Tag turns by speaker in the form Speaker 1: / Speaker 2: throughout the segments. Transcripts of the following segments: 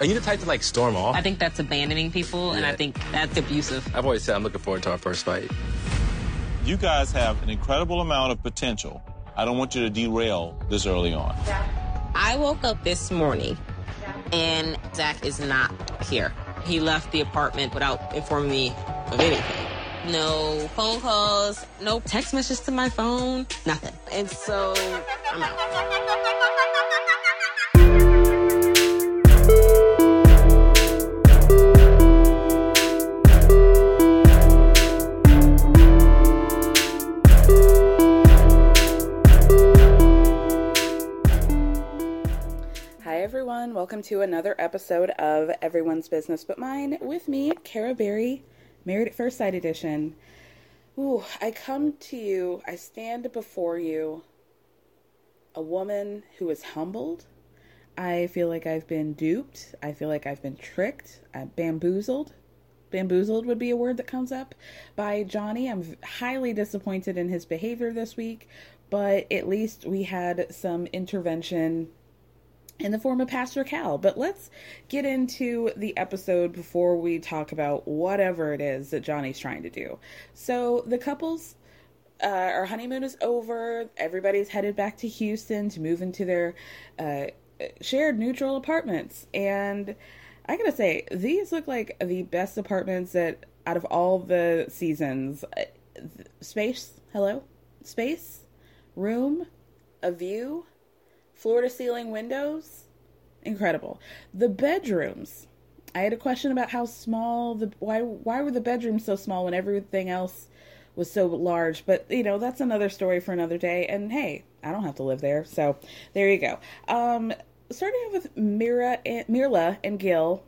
Speaker 1: Are you the type to like storm off?
Speaker 2: I think that's abandoning people, and I think that's abusive.
Speaker 1: I've always said I'm looking forward to our first fight.
Speaker 3: You guys have an incredible amount of potential. I don't want you to derail this early on.
Speaker 2: I woke up this morning, and Zach is not here. He left the apartment without informing me of anything. No phone calls, no text messages to my phone, nothing. And so I'm out.
Speaker 4: Everyone. Welcome to another episode of Everyone's Business But Mine with me, Cara Berry, Married at First Sight Edition. Ooh, I come to you, I stand before you, a woman who is humbled. I feel like I've been duped. I feel like I've been tricked, uh, bamboozled. Bamboozled would be a word that comes up by Johnny. I'm highly disappointed in his behavior this week, but at least we had some intervention in the form of Pastor Cal. But let's get into the episode before we talk about whatever it is that Johnny's trying to do. So the couples. Uh, our honeymoon is over. Everybody's headed back to Houston to move into their uh, shared neutral apartments. And I gotta say, these look like the best apartments that out of all the seasons. Uh, Space, hello? Space? Room? A view? Floor to ceiling windows? Incredible. The bedrooms. I had a question about how small the why why were the bedrooms so small when everything else was so large? But you know that's another story for another day. And hey i don't have to live there. So there you go. Um starting off with mira and mirla and gil.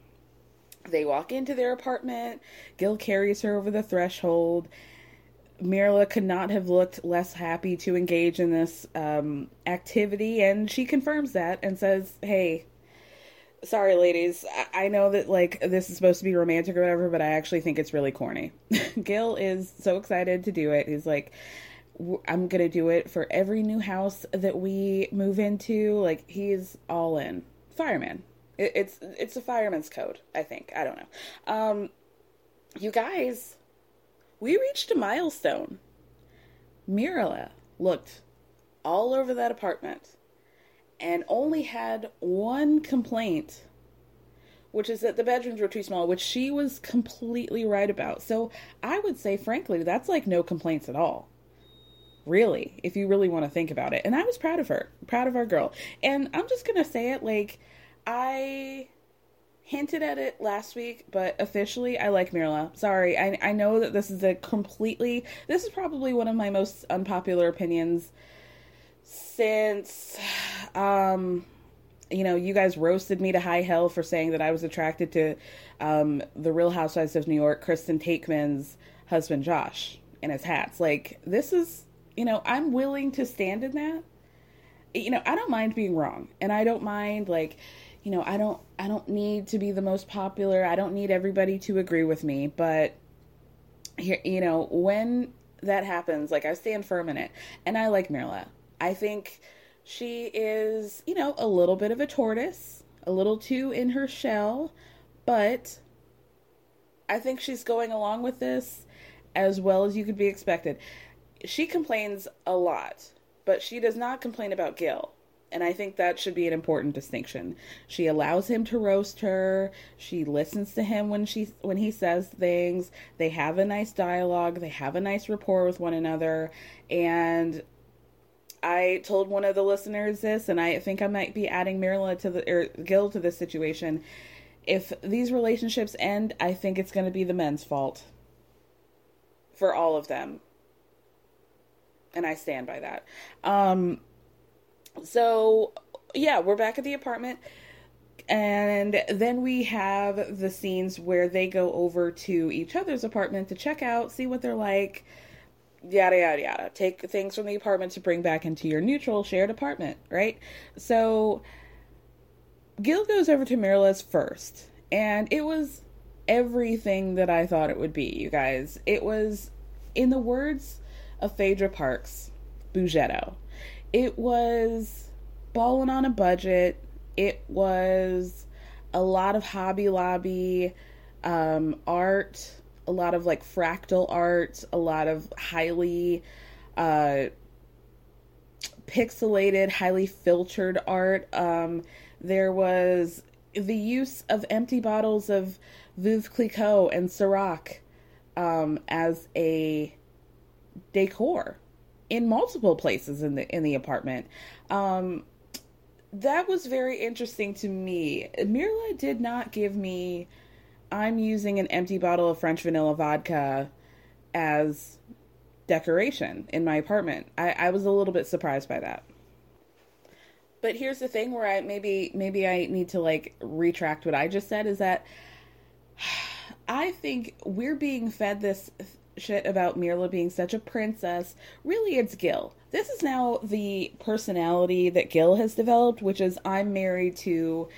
Speaker 4: They walk into their apartment. Gil carries her over the threshold Mirla could not have looked less happy to engage in this um, activity, and she confirms that and says, "Hey, sorry, ladies. I-, I know that like this is supposed to be romantic or whatever, but I actually think it's really corny." Gil is so excited to do it. He's like, "W- "I'm gonna do it for every new house that we move into." Like he's all in. Fireman. It- it's it's a fireman's code. I think. I don't know. Um, you guys we reached a milestone. Mirala looked all over that apartment and only had one complaint, which is that the bedrooms were too small, which she was completely right about. So I would say, frankly, that's like no complaints at all. Really, if you really want to think about it. And I was proud of her, proud of our girl. And I'm just going to say it like, I hinted at it last week, but officially, I like Mirla. Sorry, I I know that this is a completely this is probably one of my most unpopular opinions since um you know, you guys roasted me to high hell for saying that I was attracted to um the Real Housewives of New York, Kristen Taekman's husband Josh and his hats. Like this is, you know, I'm willing to stand in that you know i don't mind being wrong and i don't mind like you know i don't i don't need to be the most popular. I don't need everybody to agree with me but here you know when that happens like i stand firm in it. And i like mirla i think she is you know a little bit of a tortoise a little too in her shell but i think she's going along with this as well as you could be expected. She complains a lot but she does not complain about Gil. And I think that should be an important distinction. She allows him to roast her. She listens to him when she when he says things. They have a nice dialogue. They have a nice rapport with one another. And I told one of the listeners this, and I think I might be adding Mirla to the or Gil to this situation. If these relationships end, I think it's going to be the men's fault for all of them, and I stand by that. Um, so yeah, we're back at the apartment. And then we have the scenes where they go over to each other's apartment to check out, see what they're like, yada yada yada. Take things from the apartment to bring back into your neutral shared apartment, right? So Gil goes over to Mirla's first, and it was everything that I thought it would be, you guys. It was, in the words of Phaedra Parks, Bougetto. It was balling on a budget. It was a lot of Hobby Lobby um, art a lot of like fractal art, a lot of highly uh, pixelated, highly filtered art. Um, there was the use of empty bottles of Veuve Clicquot and Ciroc um, as a decor in multiple places in the in the apartment. Um, that was very interesting to me. Mirla did not give me I'm using an empty bottle of French vanilla vodka as decoration in my apartment. I, I was a little bit surprised by that. But here's the thing where I maybe maybe I need to like retract what I just said is that I think we're being fed this shit about Mirla being such a princess. Really, it's Gil. This is now the personality that Gil has developed, which is I'm married to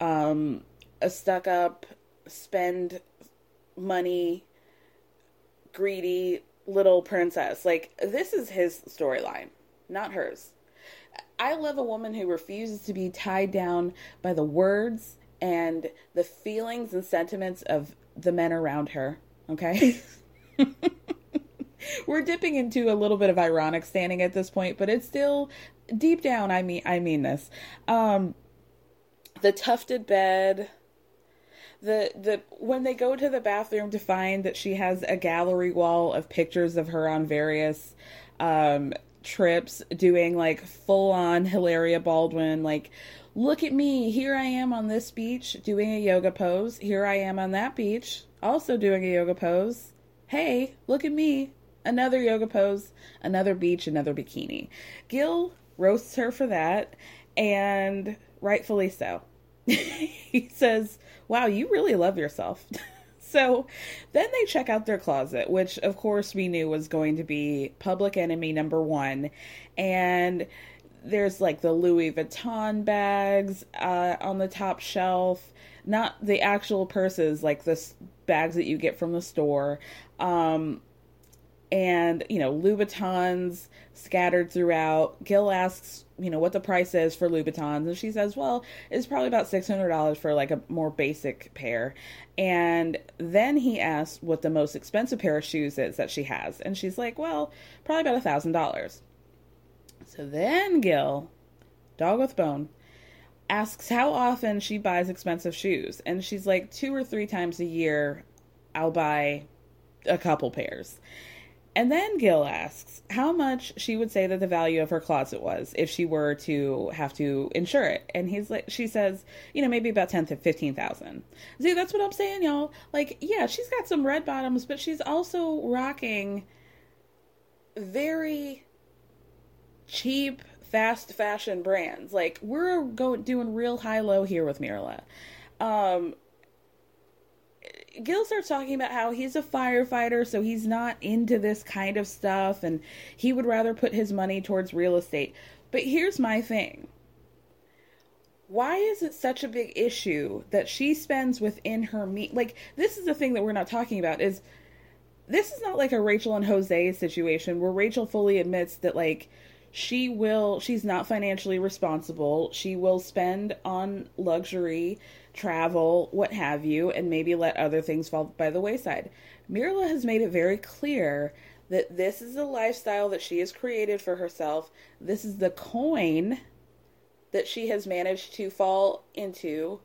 Speaker 4: um, a stuck up spend money, greedy little princess. Like, this is his storyline, not hers. I love a woman who refuses to be tied down by the words and the feelings and sentiments of the men around her. Okay? We're dipping into a little bit of ironic standing at this point, but it's still deep down I mean I mean this. Um the tufted bed, the the when they go to the bathroom to find that she has a gallery wall of pictures of her on various um trips doing like full on Hilaria Baldwin like look at me here I am on this beach doing a yoga pose here I am on that beach also doing a yoga pose hey look at me another yoga pose another beach another bikini Gil roasts her for that and rightfully so he says wow, you really love yourself. so then they check out their closet, which of course we knew was going to be public enemy number one. And there's like the Louis Vuitton bags uh, on the top shelf, not the actual purses, like the bags that you get from the store. Um, and you know Louboutins scattered throughout. Gil asks, you know, what the price is for Louboutins, and she says, well, it's probably about six hundred dollars for like a more basic pair. And then he asks what the most expensive pair of shoes is that she has, and she's like, well, probably about a thousand dollars. So then Gil, dog with bone, asks how often she buys expensive shoes, and she's like, two or three times a year, I'll buy a couple pairs. And then Gil asks how much she would say that the value of her closet was if she were to have to insure it. And he's like, she says, you know, maybe about ten to fifteen thousand. See, that's what I'm saying, y'all. Like, yeah, she's got some red bottoms, but she's also rocking very cheap, fast fashion brands. Like, we're going doing real high low here with Mirla. Um, Gil starts talking about how he's a firefighter, so he's not into this kind of stuff, and he would rather put his money towards real estate. But here's my thing why is it such a big issue that she spends within her meat? Like, this is the thing that we're not talking about is this is not like a Rachel and Jose situation where Rachel fully admits that, like, she will, she's not financially responsible. She will spend on luxury travel, what have you, and maybe let other things fall by the wayside. Mirla has made it very clear that this is the lifestyle that she has created for herself. This is the coin that she has managed to fall into,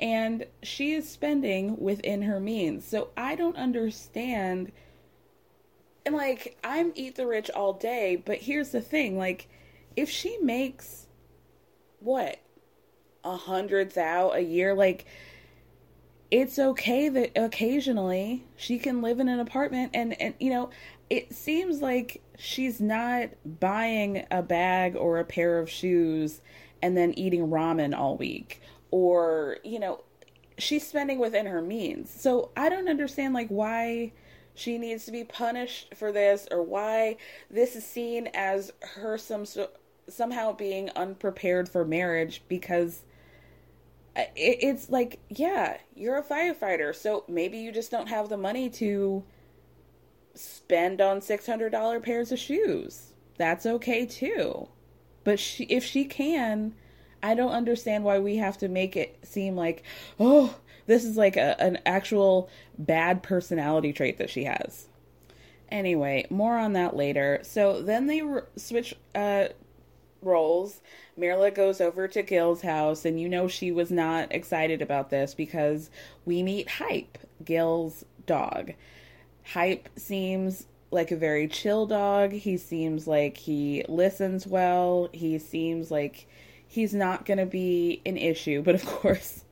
Speaker 4: and she is spending within her means. So I don't understand. And like, I'm eat the rich all day, but here's the thing like, if she makes what a hundred thou a year, like it's okay that occasionally she can live in an apartment and and you know it seems like she's not buying a bag or a pair of shoes and then eating ramen all week or you know she's spending within her means. So i don't understand like why she needs to be punished for this or why this is seen as her some somehow being unprepared for marriage because uh, it's like yeah you're a firefighter so maybe you just don't have the money to spend on $600 pairs of shoes. That's okay too. But she, if she can i don't understand why we have to make it seem like oh this is like a, an actual bad personality trait that she has anyway more on that later so then they switch uh roles Mirla goes over to Gil's house, and you know she was not excited about this because we meet Hype, Gil's dog. Hype seems like a very chill dog. He seems like he listens well. He seems like he's not going to be an issue. But of course,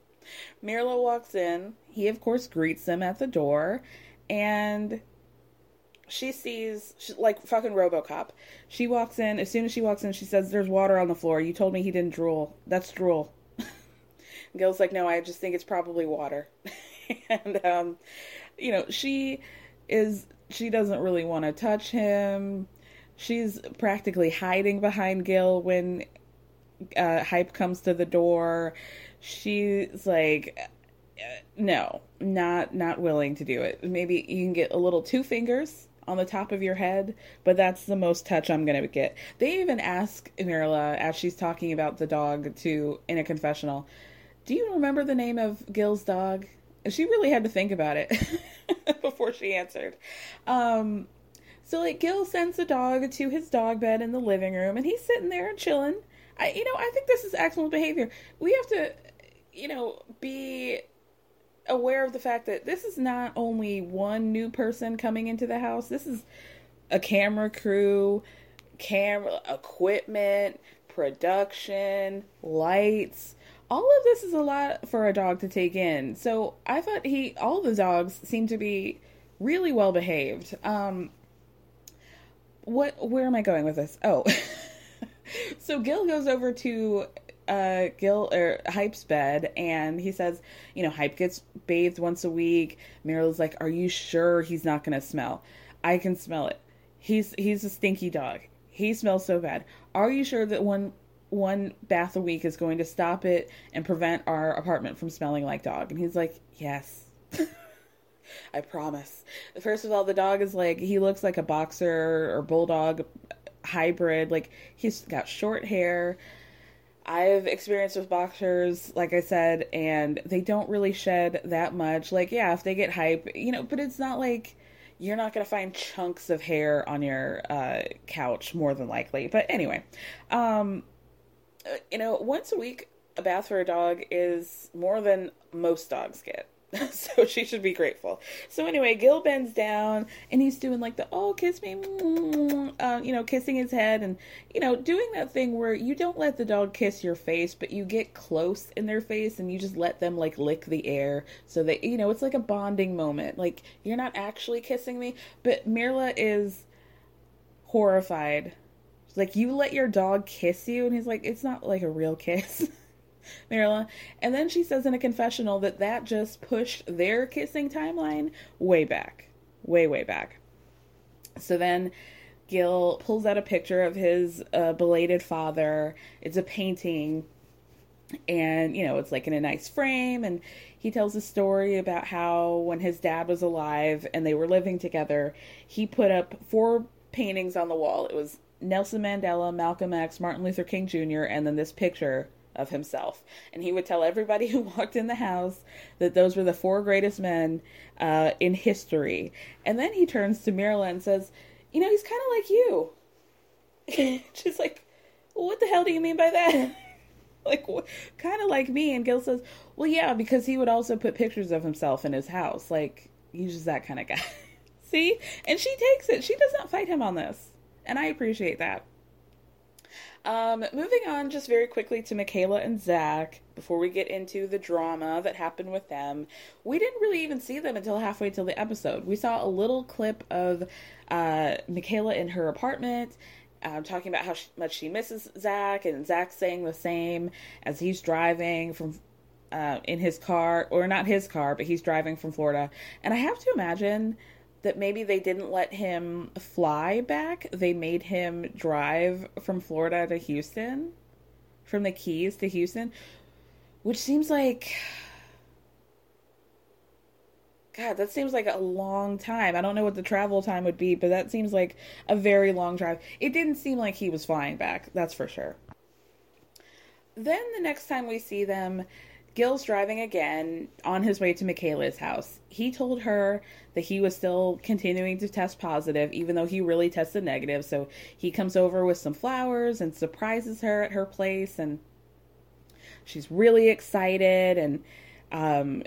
Speaker 4: Mirla walks in. He, of course, greets them at the door. And she sees she, like fucking RoboCop. She walks in. As soon as she walks in, she says, "There's water on the floor. You told me he didn't drool. That's drool." Gil's like, "No, I just think it's probably water." and um, you know, she is she doesn't really want to touch him. She's practically hiding behind Gil when uh, Hype comes to the door. She's like, no, not not willing to do it. Maybe you can get a little two fingers on the top of your head, but that's the most touch I'm going to get. They even ask Mirla as she's talking about the dog to in a confessional, "Do you remember the name of Gil's dog?" She really had to think about it before she answered. Um, so like Gil sends the dog to his dog bed in the living room, and he's sitting there chilling. I, you know, I think this is excellent behavior. We have to, you know, be aware of the fact that this is not only one new person coming into the house, this is a camera crew, camera equipment, production, lights. All of this is a lot for a dog to take in. So I thought he, all the dogs seemed to be really well behaved. Um, what, where am I going with this? Oh, so Gil goes over to uh, Gil or Hype's bed, and he says, you know, Hype gets bathed once a week. Mirla's like, "Are you sure he's not gonna smell? I can smell it. He's he's a stinky dog. He smells so bad. Are you sure that one one bath a week is going to stop it and prevent our apartment from smelling like dog?" And he's like, "Yes." I promise. First of all, the dog is like he looks like a boxer or bulldog hybrid. Like he's got short hair. I've experienced with boxers, like I said, and they don't really shed that much. Like, yeah, if they get hype, you know, but it's not like you're not going to find chunks of hair on your uh, couch more than likely. But anyway, um, uh, you know, once a week, a bath for a dog is more than most dogs get. so she should be grateful. So anyway, Gil bends down and he's doing like the oh kiss me, uh, you know, kissing his head and you know doing that thing where you don't let the dog kiss your face, but you get close in their face and you just let them like lick the air so that you know it's like a bonding moment. Like you're not actually kissing me, but Mirla is horrified. She's like you let your dog kiss you, and he's like it's not like a real kiss. Mirla. And then she says in a confessional that that just pushed their kissing timeline way back. Way, way back. So then Gil pulls out a picture of his uh, belated father. It's a painting. And, you know, it's like in a nice frame. And he tells a story about how when his dad was alive and they were living together, he put up four paintings on the wall. It was Nelson Mandela, Malcolm X, Martin Luther King Jr., and then this picture of himself. And he would tell everybody who walked in the house that those were the four greatest men uh, in history. And then he turns to Mirla and says, You know, he's kind of like you. She's like, well, What the hell do you mean by that? like, kind of like me. And Gil says, Well, yeah, because he would also put pictures of himself in his house. Like, he's just that kind of guy. See? And she takes it. She does not fight him on this. And I appreciate that. Um, moving on just very quickly to Michaela and Zach before we get into the drama that happened with them. We didn't really even see them until halfway till the episode. We saw a little clip of uh, Michaela in her apartment. Um, talking about how she, much she misses Zach, and Zach saying the same as he's driving from uh, in his car, or not his car, but he's driving from Florida. And I have to imagine that maybe they didn't let him fly back. They made him drive from Florida to Houston, from the Keys to Houston, which seems like. God, that seems like a long time. I don't know what the travel time would be, but that seems like a very long drive. It didn't seem like he was flying back, that's for sure. Then the next time we see them, Gil's driving again on his way to Michaela's house. He told her that he was still continuing to test positive, even though he really tested negative. So he comes over with some flowers and surprises her at her place, and she's really excited. And um,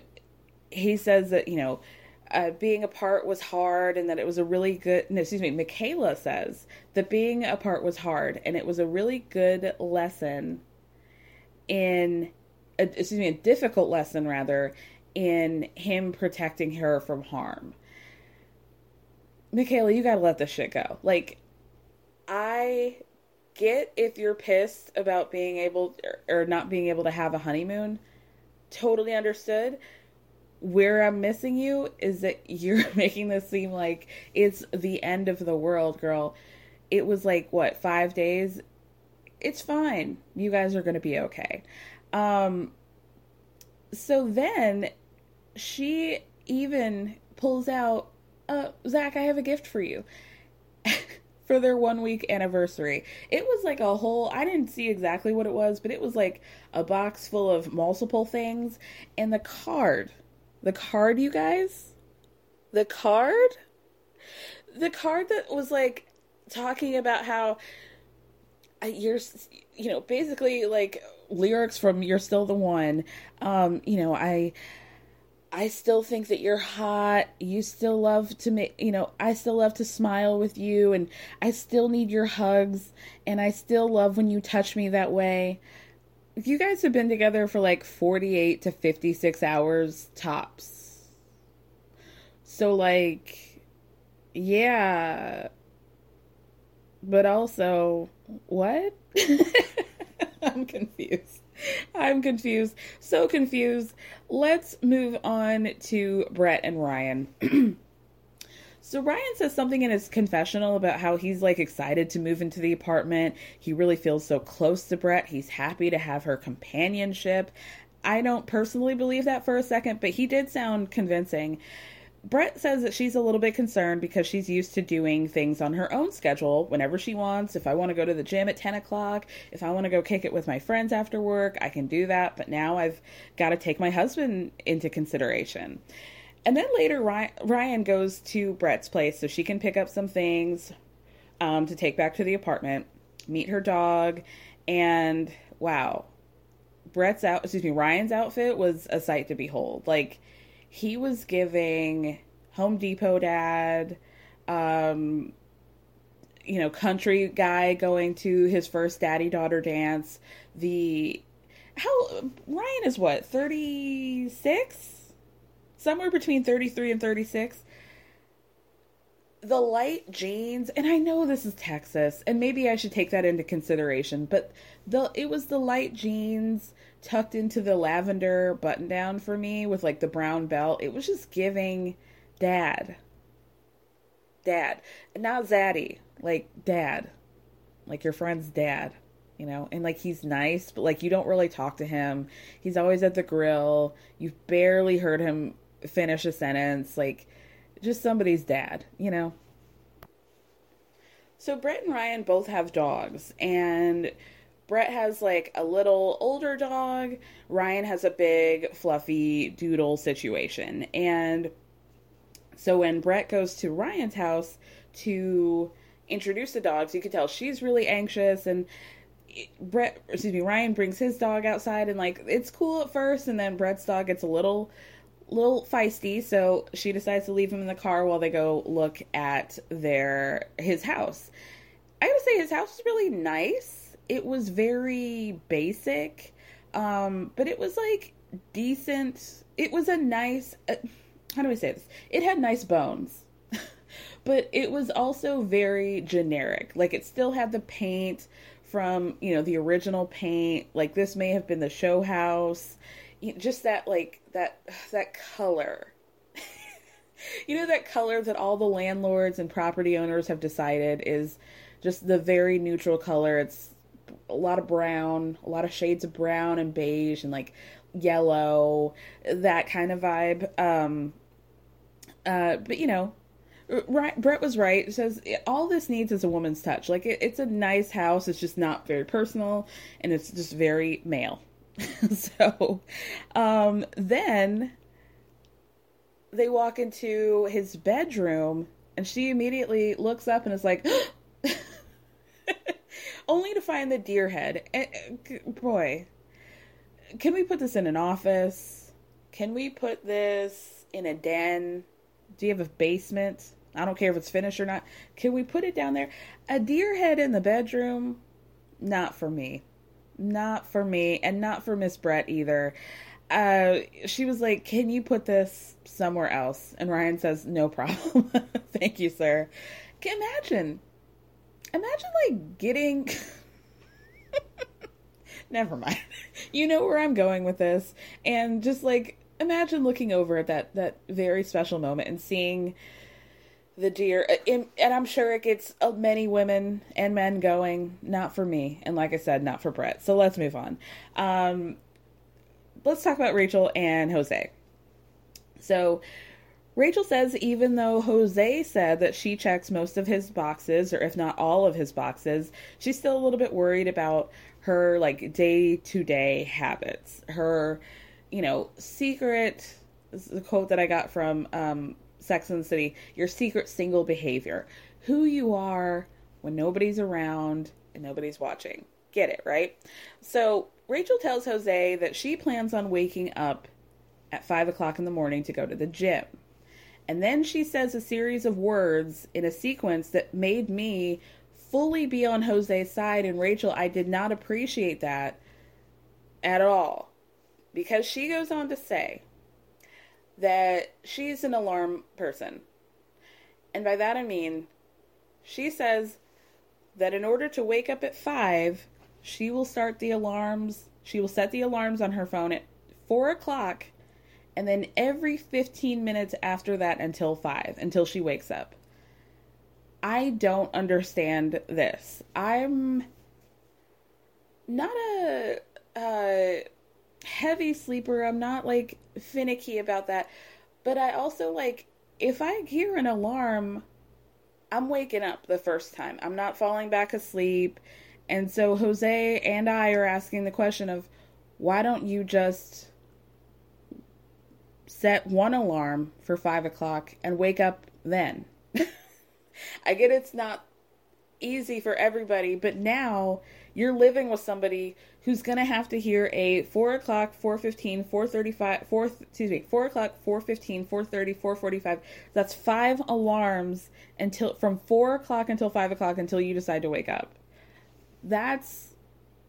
Speaker 4: he says that, you know, uh, being apart was hard and that it was a really good no excuse me michaela says that being apart was hard and it was a really good lesson in a, excuse me, a difficult lesson rather in him protecting her from harm. Michaela, you gotta let this shit go. Like, I get if you're pissed about being able or, or not being able to have a honeymoon. Totally understood. Where I'm missing you is that you're making this seem like it's the end of the world, girl. It was like, what, five days? It's fine. You guys are to be okay. Um, so then she even pulls out, uh, Zach, I have a gift for you. for their one week anniversary. It was like a whole, I didn't see exactly what it was, but it was like a box full of multiple things. And the card, the card, you guys, the card, the card that was like talking about how you're, you know, basically like lyrics from You're Still the One. Um, you know, I I still think that you're hot. You still love to make, you know, I still love to smile with you and I still need your hugs and I still love when you touch me that way. You guys have been together for like 48 to 56 hours tops. So like yeah. But also what? I'm confused. I'm confused. So confused. Let's move on to Brett and Ryan. so Ryan says something in his confessional about how he's like excited to move into the apartment. He really feels so close to Brett. He's happy to have her companionship. I don't personally believe that for a second, but he did sound convincing. Brett says that she's a little bit concerned because she's used to doing things on her own schedule whenever she wants. If I want to go to the gym at 10 o'clock, if I want to go kick it with my friends after work, I can do that. But now I've got to take my husband into consideration. And then later, Ryan goes to Brett's place so she can pick up some things um, to take back to the apartment, meet her dog, and wow, Brett's out, excuse me, Ryan's outfit was a sight to behold. Like, he was giving Home Depot dad, um, you know, country guy going to his first daddy daughter dance. The how Ryan is what thirty six, somewhere between thirty three and thirty six. The light jeans, and I know this is Texas, and maybe I should take that into consideration, but the it was the light jeans tucked into the lavender button down for me with like the brown belt. It was just giving dad. Dad. Not zaddy. Like dad. Like your friend's dad. You know, and like he's nice, but like you don't really talk to him. He's always at the grill. You've barely heard him finish a sentence. Like just somebody's dad, you know? So Brett and Ryan both have dogs, and Brett has like a little older dog. Ryan has a big, fluffy doodle situation. And so when Brett goes to Ryan's house to introduce the dogs, you can tell she's really anxious and Brett, excuse me, Ryan brings his dog outside and like it's cool at first and then Brett's dog gets a little little feisty, so she decides to leave him in the car while they go look at their his house. I would say his house is really nice it was very basic, um, but it was like decent. It was a nice. Uh, how do I say this? It had nice bones, but it was also very generic. Like it still had the paint from you know the original paint. Like this may have been the show house. Just that like that that color. you know that color that all the landlords and property owners have decided is just the very neutral color. It's a lot of brown, a lot of shades of brown and beige and like yellow, that kind of vibe. Um, uh, but you know, right, Brett was right. It says all this needs is a woman's touch. Like it, it's a nice house. It's just not very personal, and it's just very male. so, um, then they walk into his bedroom, and she immediately looks up and is like. only to find the deer head. Eh, eh, boy, can we put this in an office? Can we put this in a den? Do you have a basement? I don't care if it's finished or not. Can we put it down there? A deer head in the bedroom? Not for me. Not for me, and not for Miss Brett either. Uh, she was like, Can you put this somewhere else? And Ryan says, No problem. Thank you, sir. Can imagine imagine like getting never mind. You know where i'm going with this. And just like imagine looking over at that that very special moment and seeing the deer. Uh, and i'm sure it gets uh, many women and men going not for me. And like i said not for brett. So let's move on. Um let's talk about rachel and jose. So Rachel says even though Jose said that she checks most of his boxes, or if not all of his boxes, she's still a little bit worried about her like day to day habits. Her, you know, secret this is a quote that I got from um, Sex and the City your secret single behavior. Who you are when nobody's around and nobody's watching. Get it, right? So Rachel tells Jose that she plans on waking up at five o'clock in the morning to go to the gym. And then she says a series of words in a sequence that made me fully be on Jose's side. And Rachel, I did not appreciate that at all. Because she goes on to say that she's an alarm person. And by that I mean, she says that in order to wake up at five, she will start the alarms, she will set the alarms on her phone at four o'clock and then every 15 minutes after that until 5 until she wakes up. I don't understand this. I'm not a, a heavy sleeper. I'm not like finicky about that. But I also like if I hear an alarm, I'm waking up the first time. I'm not falling back asleep. And so Jose and I are asking the question of why don't you just set one alarm for five o'clock and wake up then. I get it's not easy for everybody, but now you're living with somebody who's gonna have to hear a four o'clock, four fifteen, four thirty five, four excuse me, four o'clock, four fifteen, four thirty, four forty five. That's five alarms until from four o'clock until five o'clock until you decide to wake up. That's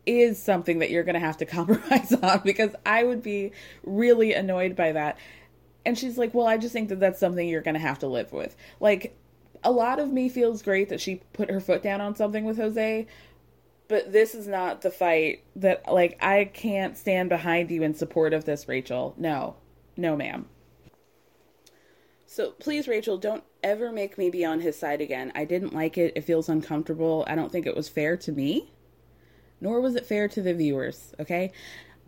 Speaker 4: is something that you're going to have to compromise on because I would be really annoyed by that. And she's like, Well, I just think that that's something you're going to have to live with. Like, a lot of me feels great that she put her foot down on something with Jose, but this is not the fight that, like, I can't stand behind you in support of this, Rachel. No, no, ma'am. So please, Rachel, don't ever make me be on his side again. I didn't like it. It feels uncomfortable. I don't think it was fair to me, nor was it fair to the viewers, okay?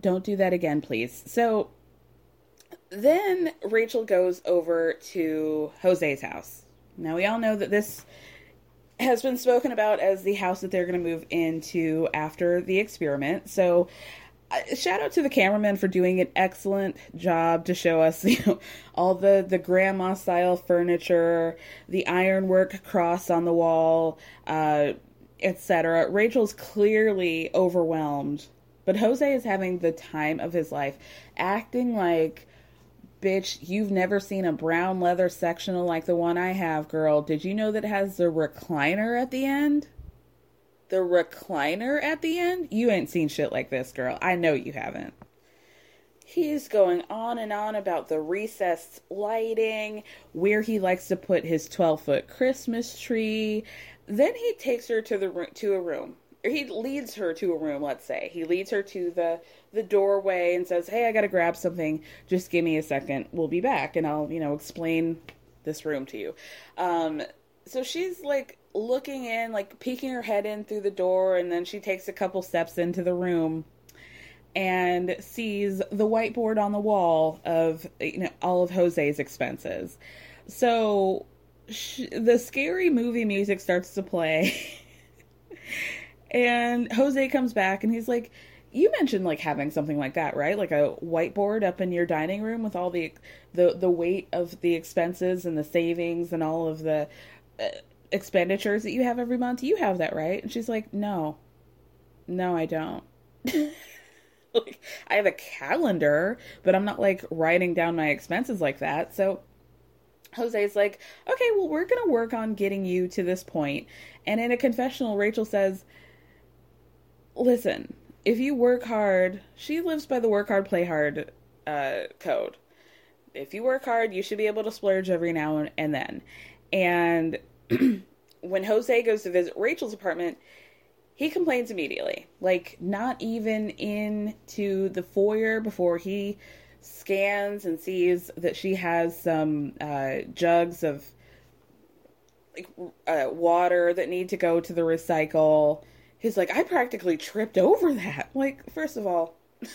Speaker 4: Don't do that again, please. So then Rachel goes over to Jose's house. Now, we all know that this has been spoken about as the house that they're going to move into after the experiment. So, uh, shout out to the cameraman for doing an excellent job to show us you know, all the, the grandma style furniture, the ironwork cross on the wall, uh, etc. Rachel's clearly overwhelmed, but Jose is having the time of his life, acting like bitch, you've never seen a brown leather sectional like the one I have, girl. Did you know that has the recliner at the end? the recliner at the end, you ain't seen shit like this, girl. I know you haven't. He's going on and on about the recessed lighting, where he likes to put his 12 foot Christmas tree. Then he takes her to the to a room. Or he leads her to a room, let's say. He leads her to the the doorway and says, "Hey, I got to grab something. Just give me a second. We'll be back and I'll, you know, explain this room to you." Um so she's like looking in, like peeking her head in through the door and then she takes a couple steps into the room and sees the whiteboard on the wall of you know all of Jose's expenses. So the scary movie music starts to play. and Jose comes back and he's like, "You mentioned like having something like that, right? Like a whiteboard up in your dining room with all the the the weight of the expenses and the savings and all of the uh, expenditures that you have every month. You have that, right?" And she's like, "No. No, I don't." like I have a calendar, but I'm not like writing down my expenses like that. So Jose's like, okay, well, we're going to work on getting you to this point. And in a confessional, Rachel says, listen, if you work hard, she lives by the work hard, play hard uh, code. If you work hard, you should be able to splurge every now and then. And when Jose goes to visit Rachel's apartment, he complains immediately. Like, not even into the foyer before he scans and sees that she has some uh, jugs of like uh, water that need to go to the recycle. He's like, I practically tripped over that. Like, first of all,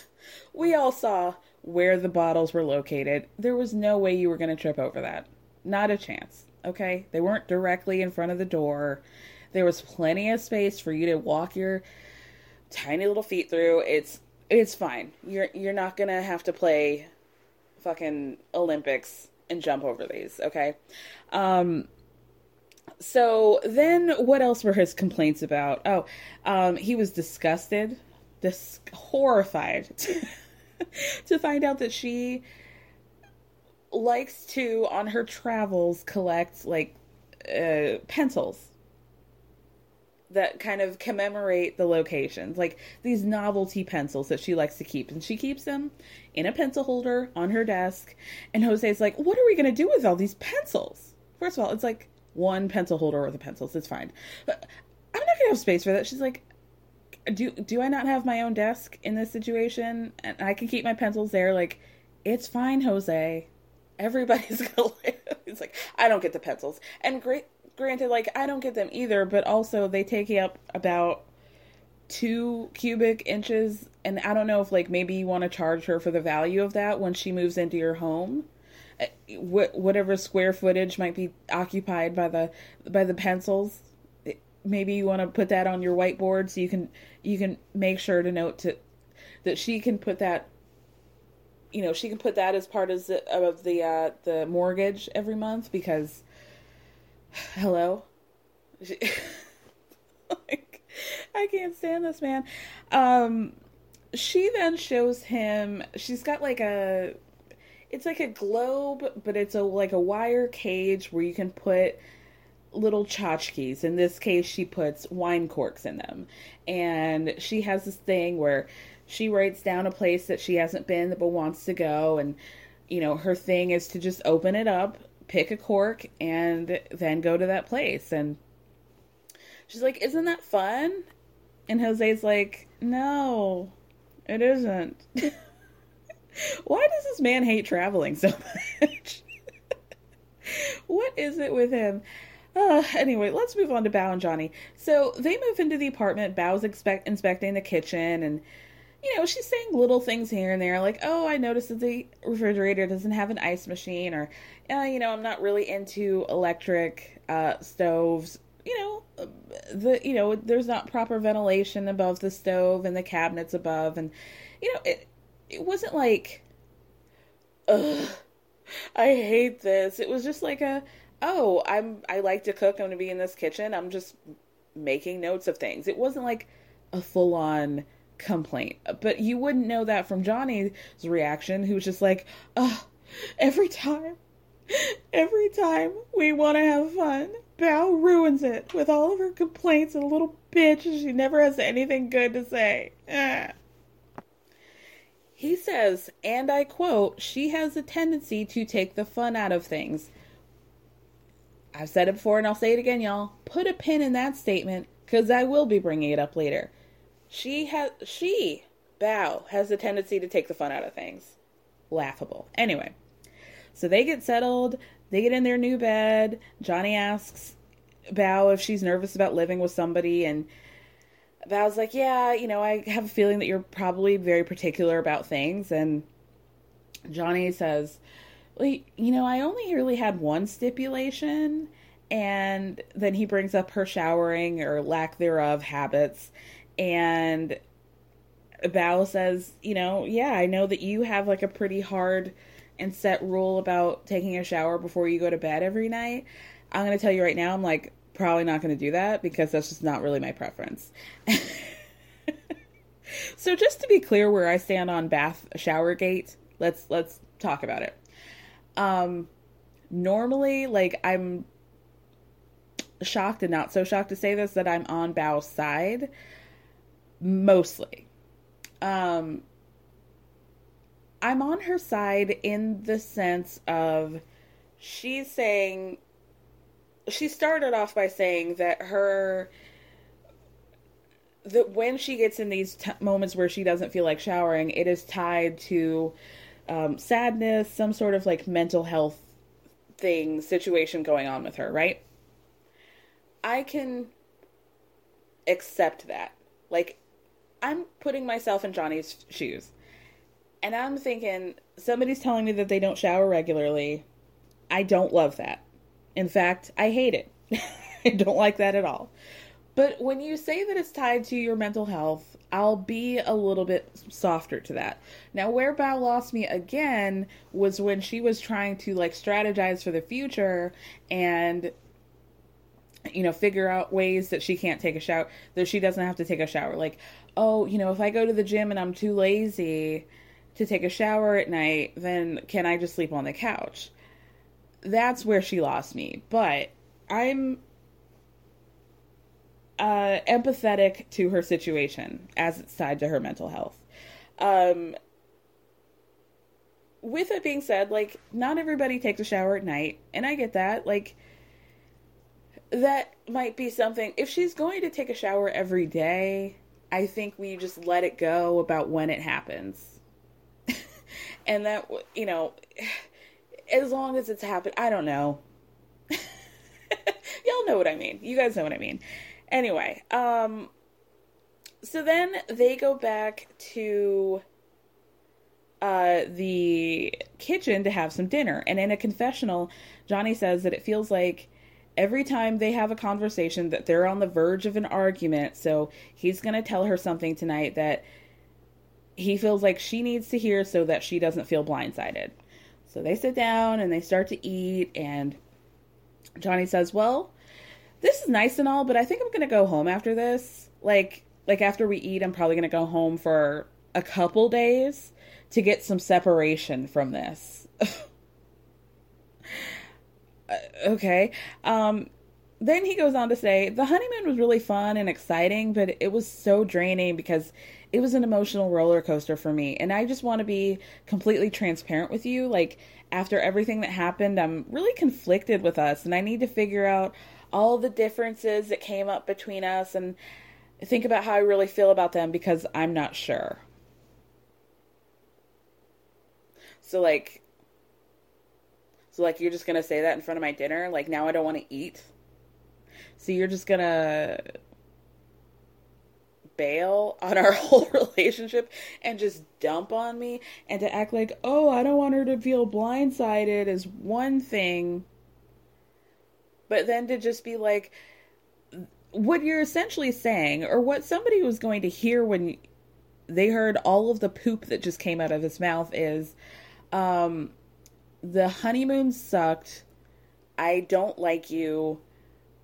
Speaker 4: we all saw where the bottles were located. There was no way you were going to trip over that. Not a chance. Okay? They weren't directly in front of the door. There was plenty of space for you to walk your tiny little feet through. It's it's fine. You're you're not gonna have to play fucking Olympics and jump over these, okay? Um so then what else were his complaints about? Oh, um he was disgusted, dis horrified to find out that she likes to on her travels collect like uh pencils that kind of commemorate the locations, like these novelty pencils that she likes to keep. And she keeps them in a pencil holder on her desk. And Jose's like, What are we going to do with all these pencils? First of all, it's like one pencil holder with the pencils. It's fine. But I'm not going to have space for that. She's like, do do I not have my own desk in this situation and I can keep my pencils there like it's fine Jose everybody's gonna live. It's like I don't get the pencils. And great granted, like I don't get them either, but also they take up about two cubic inches, and I don't know if like maybe you want to charge her for the value of that when she moves into your home. Uh, Wh- whatever square footage might be occupied by the by the pencils maybe you want to put that on your whiteboard so you can you can make sure to note to that she can put that you know she can put that as part of the, of the uh the mortgage every month because hello? Like i can't stand this man. Um she then shows him she's got like a it's like a globe but it's a like a wire cage where you can put little tchotchkes. In this case she puts wine corks in them. And she has this thing where she writes down a place that she hasn't been but wants to go. And you know her thing is to just open it up pick a cork and then go to that place. And she's like isn't that fun? And jose's like no it isn't. Why does this man hate traveling so much? What is it with him? Uh, anyway, let's move on to Bao and Johnny. So they move into the apartment. Bao's expect- inspecting the kitchen, and you know she's saying little things here and there, like, "Oh, I noticed that the refrigerator doesn't have an ice machine," or, uh, "You know, I'm not really into electric uh, stoves." You know, the you know there's not proper ventilation above the stove and the cabinets above, and you know it it wasn't like, ugh, I hate this. It was just like a oh, I'm I like to cook. I'm going to be in this kitchen. I'm just making notes of things. It wasn't like a full on complaint. But you wouldn't know that from Johnny's reaction, who's just like, oh, every time, every time we want to have fun, Bao ruins it with all of her complaints and little bitch, and she never has anything good to say. He says, and I quote, she has a tendency to take the fun out of things. I've said it before and I'll say it again, y'all. Put a pin in that statement because I will be bringing it up later. She has, she, Bao has a tendency to take the fun out of things. Laughable. Anyway, so they get settled. They get in their new bed. Johnny asks Bow if she's nervous about living with somebody, and Bao's like, Yeah, you know, I have a feeling that you're probably very particular about things. And Johnny says, Well, you know, I only really had one stipulation. And then he brings up her showering or lack thereof habits. And Bao says, You know, yeah, I know that you have like a pretty hard and set rule about taking a shower before you go to bed every night. I'm going to tell you right now, I'm like, probably not going to do that because that's just not really my preference. so just to be clear where I stand on bath shower gate, let's let's talk about it. Um normally like I'm shocked and not so shocked to say this that I'm on Bao's side mostly. Um I'm on her side in the sense of she's saying she started off by saying that her that when she gets in these t- moments where she doesn't feel like showering, it is tied to um, sadness, some sort of like mental health thing, situation going on with her, right? I can accept that. Like, I'm putting myself in Johnny's shoes. And I'm thinking, somebody's telling me that they don't shower regularly. I don't love that. In fact, I hate it. I don't like that at all. But when you say that it's tied to your mental health, I'll be a little bit softer to that. Now, where Bao lost me again was when she was trying to like strategize for the future and you know figure out ways that she can't take a shower that she doesn't have to take a shower like oh you know if i go to the gym and i'm too lazy to take a shower at night then can i just sleep on the couch that's where she lost me. But I'm uh, empathetic to her situation as it's tied to her mental health. Um, with it being said, like, not everybody takes a shower at night, and I get that. Like, that might be something. If she's going to take a shower every day, I think we just let it go about when it happens. and that, you know as long as it's happened. I don't know. Y'all know what I mean. You guys know what I mean. Anyway, um so then they go back to uh the kitchen to have some dinner and in a confessional Johnny says that it feels like every time they have a conversation that they're on the verge of an argument so he's going to tell her something tonight that he feels like she needs to hear so that she doesn't feel blindsided so they sit down and they start to eat, and Johnny says, Well, this is nice and all, but I think I'm gonna go home after this. Like like after we eat, I'm probably gonna go home for a couple days to get some separation from this. Uh, okay. Um then he goes on to say the honeymoon was really fun and exciting, but it was so draining because it was an emotional roller coaster for me. And I just want to be completely transparent with you. Like, after everything that happened, I'm really conflicted with us, and I need to figure out all the differences that came up between us and think about how I really feel about them because I'm not sure. So, like, so like you're just gonna say that in front of my dinner? Like now I don't want to eat. So you're just gonna bail on our whole relationship and just dump on me and to act like, oh, I don't want her to feel blindsided is one thing. But then to just be like, what you're essentially saying, or what somebody was going to hear when they heard all of the poop that just came out of his mouth is, um, the honeymoon sucked. I don't like you.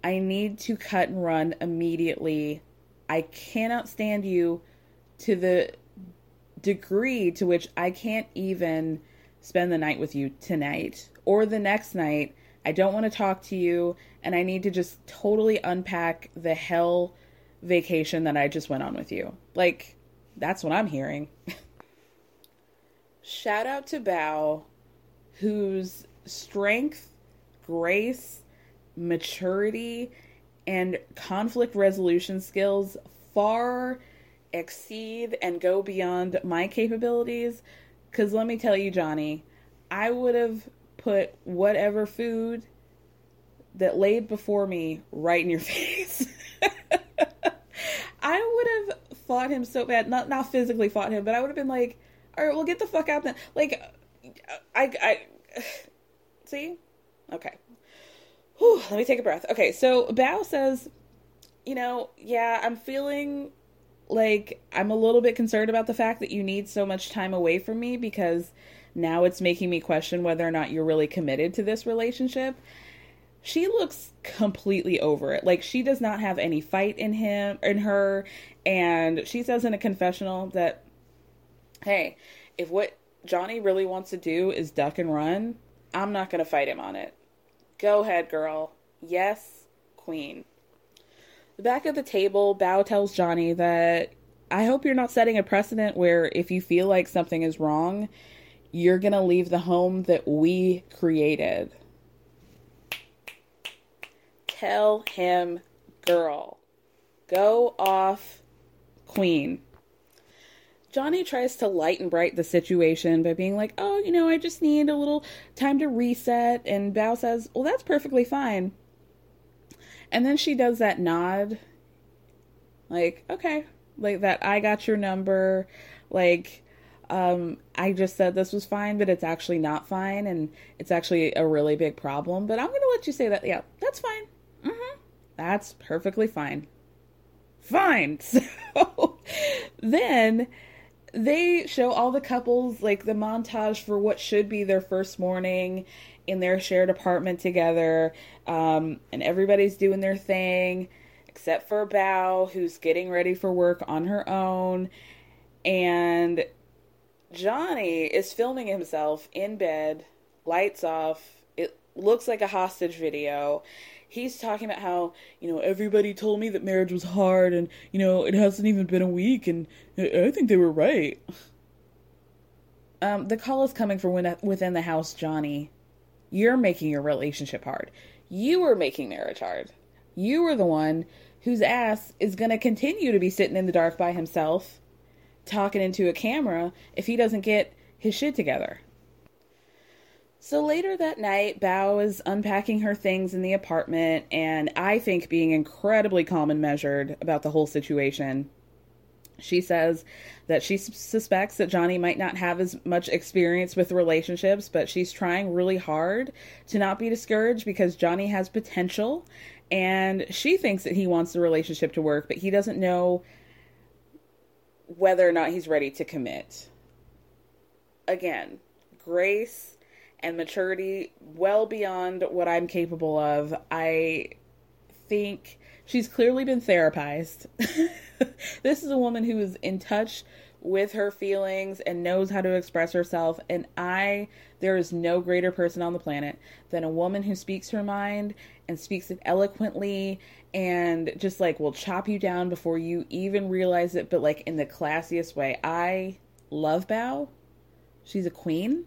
Speaker 4: I need to cut and run immediately. I cannot stand you to the degree to which I can't even spend the night with you tonight or the next night I don't want to talk to you, and I need to just totally unpack the hell vacation that I just went on with you. Like, that's what I'm hearing. Shout out to Bao, whose strength, grace, maturity, and conflict resolution skills far exceed and go beyond my capabilities. Because let me tell you, Johnny, I would have put whatever food that laid before me right in your face. I would have fought him so bad. Not not physically fought him, but I would have been like, all right, well, get the fuck out then. Like, I, I, see? Okay. Whew, let me take a breath. Okay, so Bao says, you know, yeah, I'm feeling like I'm a little bit concerned about the fact that you need so much time away from me because now it's making me question whether or not you're really committed to this relationship. She looks completely over it. Like she does not have any fight in him in her and she says in a confessional that hey, if what Johnny really wants to do is duck and run, I'm not going to fight him on it. Go ahead, girl. Yes, queen. The back of the table, Bao tells Johnny that I hope you're not setting a precedent where if you feel like something is wrong, you're going to leave the home that we created. Tell him, girl. Go off, queen. Johnny tries to lighten bright the situation by being like, oh, you know, I just need a little time to reset. And Bao says, well, that's perfectly fine. And then she does that nod, like, okay, like that, I got your number. Like, um, I just said this was fine, but it's actually not fine. And it's actually a really big problem. But I'm going to let you say that. Yeah, that's fine. Mm-hmm. That's perfectly fine. Fine. So then they show all the couples like the montage for what should be their first morning in their shared apartment together um, and everybody's doing their thing except for bao who's getting ready for work on her own. And johnny is filming himself in bed lights off. It looks like a hostage video he's talking about how you know everybody told me that marriage was hard and you know it hasn't even been a week and i think they were right. Um, the call is coming from within the house johnny. You're making your relationship hard. You were making marriage hard. You were the one whose ass is going to continue to be sitting in the dark by himself talking into a camera if he doesn't get his shit together so later that night, Bao is unpacking her things in the apartment, and I think being incredibly calm and measured about the whole situation. She says that she suspects that Johnny might not have as much experience with relationships, but she's trying really hard to not be discouraged because Johnny has potential and she thinks that he wants the relationship to work, but he doesn't know whether or not he's ready to commit. Again, Grace and maturity well beyond what I'm capable of. I think she's clearly been therapized. this is a woman who is in touch with her feelings and knows how to express herself. And I, there is no greater person on the planet than a woman who speaks her mind and speaks it eloquently and just like will chop you down before you even realize it, but like in the classiest way. I love Bao. She's a queen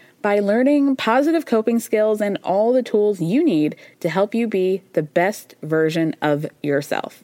Speaker 4: by learning positive coping skills and all the tools you need to help you be the best version of yourself.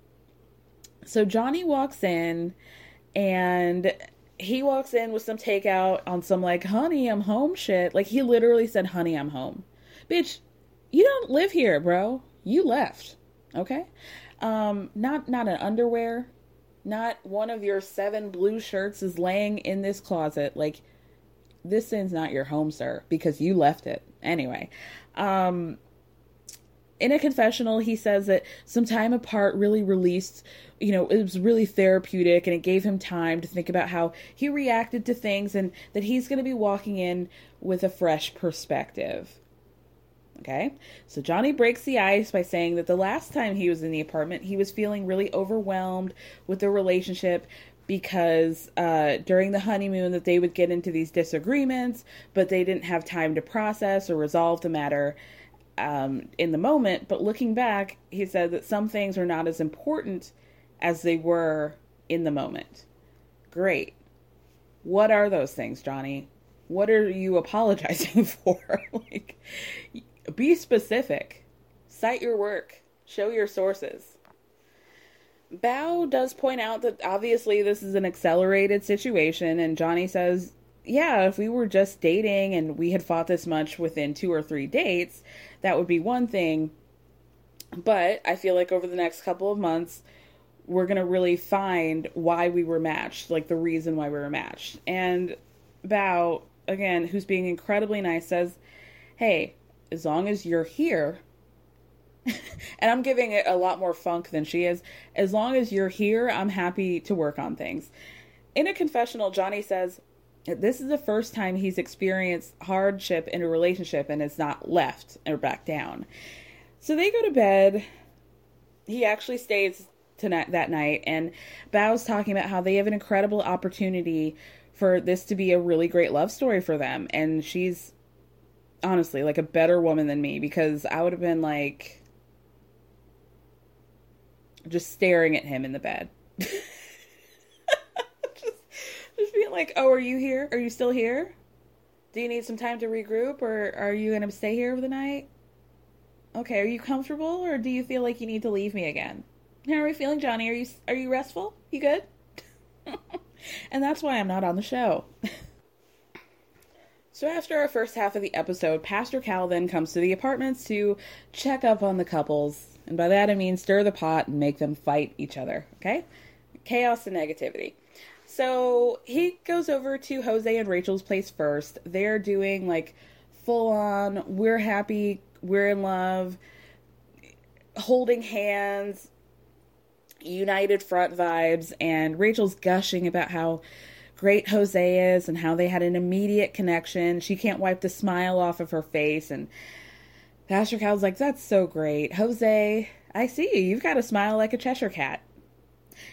Speaker 4: so Johnny walks in and he walks in with some takeout on some like, honey, I'm home shit. Like he literally said, honey, I'm home. Bitch, you don't live here, bro. You left. Okay? Um, not not an underwear, not one of your seven blue shirts is laying in this closet. Like this is not your home, sir, because you left it. Anyway, um in a confessional, he says that some time apart really released, you know, it was really therapeutic and it gave him time to think about how he reacted to things and that he's going to be walking in with a fresh perspective. Okay, so Johnny breaks the ice by saying that the last time he was in the apartment, he was feeling really overwhelmed with the relationship because uh, during the honeymoon that they would get into these disagreements, but they didn't have time to process or resolve the matter um, in the moment. But looking back, he said that some things are not as important as they were in the moment. Great. What are those things, Johnny? What are you apologizing for? like, be specific. Cite your work. Show your sources. Bao does point out that obviously this is an accelerated situation, and Johnny says, Yeah, if we were just dating and we had fought this much within two or three dates, that would be one thing. But I feel like over the next couple of months, we're going to really find why we were matched, like the reason why we were matched. And Bao, again, who's being incredibly nice, says, Hey, as long as you're here, and I'm giving it a lot more funk than she is, as long as you're here, I'm happy to work on things. In a confessional, Johnny says, this is the first time he's experienced hardship in a relationship and has not left or back down. So they go to bed. He actually stays tonight that night, and Bao's talking about how they have an incredible opportunity for this to be a really great love story for them. And she's honestly like a better woman than me because I would have been like just staring at him in the bed. just, just being like, "Oh, are you here? Are you still here? Do you need some time to regroup or are you going to stay here for the night? Okay, are you comfortable or do you feel like you need to leave me again? How are we feeling, Johnny? Are you are you restful? You good?" and that's why I'm not on the show. So, after our first half of the episode, Pastor Cal then comes to the apartments to check up on the couples. And by that I mean stir the pot and make them fight each other, okay? Chaos and negativity. So, he goes over to Jose and Rachel's place first. They're doing like full on, we're happy, we're in love, holding hands, united front vibes. And Rachel's gushing about how great Jose is and how they had an immediate connection. She can't wipe the smile off of her face. And Pastor Cal's like, That's so great. Jose, I see you. You've got a smile like a Cheshire cat.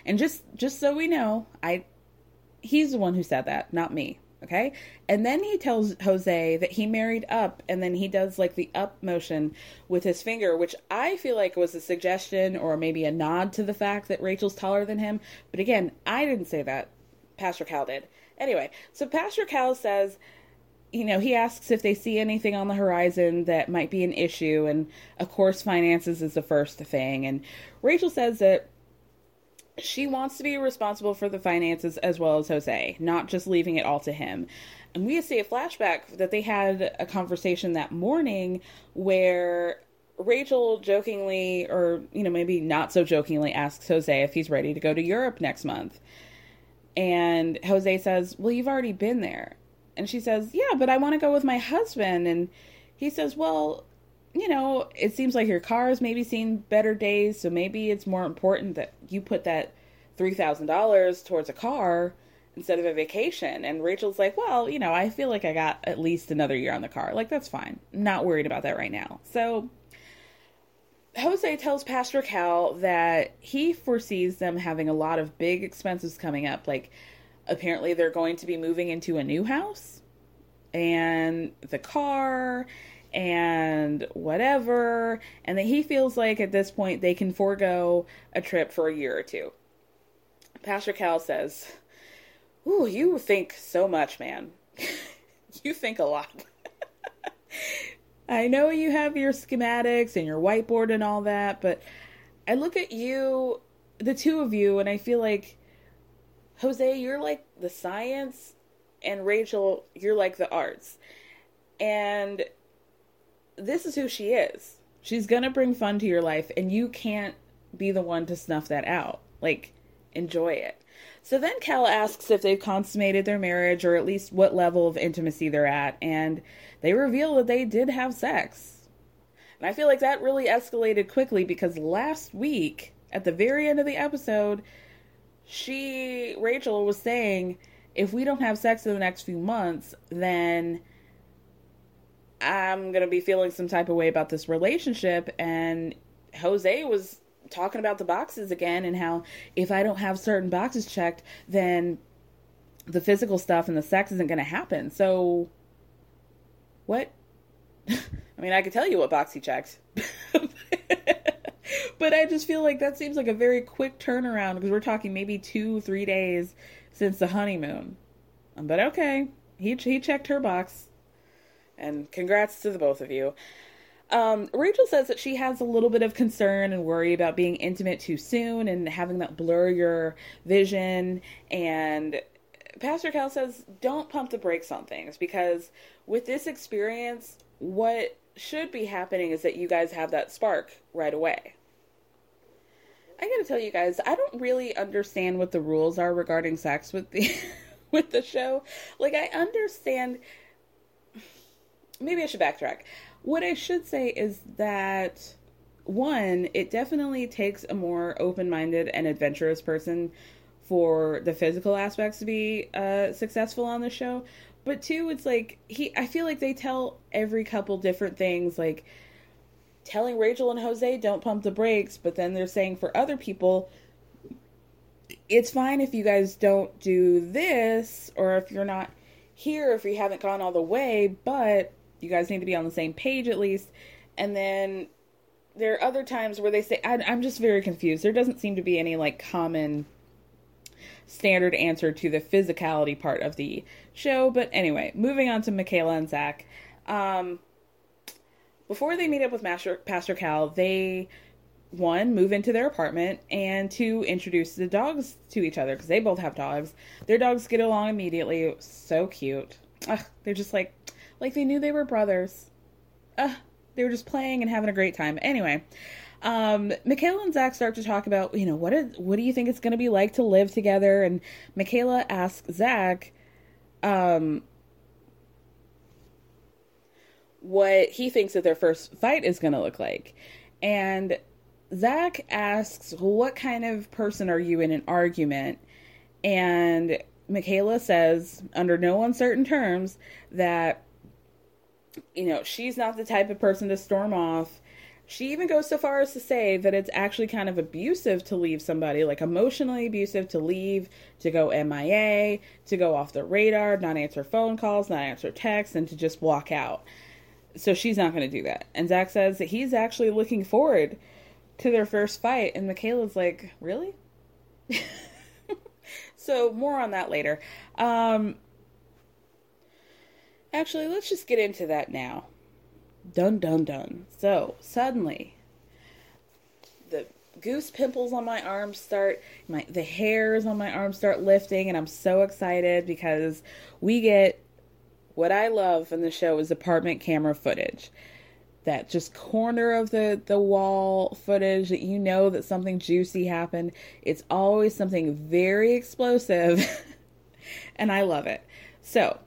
Speaker 4: And just just so we know, I he's the one who said that, not me. Okay. And then he tells Jose that he married up and then he does like the up motion with his finger, which I feel like was a suggestion or maybe a nod to the fact that Rachel's taller than him. But again, I didn't say that. Pastor Cal did. Anyway, so Pastor Cal says, you know, he asks if they see anything on the horizon that might be an issue. And of course, finances is the first thing. And Rachel says that she wants to be responsible for the finances as well as Jose, not just leaving it all to him. And we see a flashback that they had a conversation that morning where Rachel jokingly, or, you know, maybe not so jokingly, asks Jose if he's ready to go to Europe next month. And Jose says, Well, you've already been there. And she says, Yeah, but I want to go with my husband. And he says, Well, you know, it seems like your car has maybe seen better days, so maybe it's more important that you put that $3,000 towards a car instead of a vacation. And Rachel's like, well, you know, I feel like I got at least another year on the car. Like, that's fine. Not worried about that right now. So Jose tells Pastor Cal that he foresees them having a lot of big expenses coming up. Like, apparently, they're going to be moving into a new house and the car and whatever. And that he feels like at this point they can forego a trip for a year or two. Pastor Cal says, Ooh, you think so much, man. you think a lot. I know you have your schematics and your whiteboard and all that, but I look at you, the two of you, and I feel like, Jose, you're like the science, and Rachel, you're like the arts. And this is who she is. She's going to bring fun to your life, and you can't be the one to snuff that out. Like, enjoy it. So then Cal asks if they've consummated their marriage or at least what level of intimacy they're at, and they reveal that they did have sex. And I feel like that really escalated quickly because last week, at the very end of the episode, she, Rachel, was saying, if we don't have sex in the next few months, then I'm going to be feeling some type of way about this relationship. And Jose was talking about the boxes again and how if I don't have certain boxes checked, then the physical stuff and the sex isn't going to happen. So, what? I mean, I could tell you what box he checked. but I just feel like that seems like a very quick turnaround because we're talking maybe two, three days since the honeymoon. But okay, he, he checked her box. And congrats to the both of you. Um, Rachel says that she has a little bit of concern and worry about being intimate too soon and having that blur your vision. And Pastor Cal says, don't pump the brakes on things because with this experience, what should be happening is that you guys have that spark right away. I gotta tell you guys, I don't really understand what the rules are regarding sex with the with the show. Like I understand maybe I should backtrack. What I should say is that one, it definitely takes a more open minded and adventurous person for the physical aspects to be uh, successful on the show. But two, it's like he I feel like they tell every couple different things like telling Rachel and Jose don't pump the brakes, but then they're saying for other people it's fine if you guys don't do this or if you're not here if you haven't gone all the way, but you guys need to be on the same page at least. And then there are other times where they say, I, I'm just very confused. There doesn't seem to be any like common standard answer to the physicality part of the show. But anyway, moving on to Michaela and Zach. Um, before they meet up with Master, Pastor Cal, they one move into their apartment and two introduce the dogs to each other because they both have dogs. Their dogs get along immediately. So cute. Ugh, they're just like like they knew they were brothers. Uh, they were just playing and having a great time. Anyway, um, Michaela and Zach start to talk about, you know, what is, what do you think it's going to be like to live together? And Michaela asks Zach, um, what he thinks that their first fight is going to look like. And Zach asks, What kind of person are you in an argument? And Michaela says, under no uncertain terms, that you know, she's not the type of person to storm off. She even goes so far as to say that it's actually kind of abusive to leave somebody, like emotionally abusive to leave, to go MIA, to go off the radar, not answer phone calls, not answer texts, and to just walk out. So she's not going to do that. And Zach says that he's actually looking forward to their first fight. And Michaela's like, really? so more on that later. Um, actually, let's just get into that now. Dun dun dun. So suddenly, the goose pimples on my arms start, my the hairs on my arms start lifting, and I'm so excited because we get what I love in the show is apartment camera footage. That just corner of the the wall footage that you know that something juicy happened. It's always something very explosive, and I love it. So,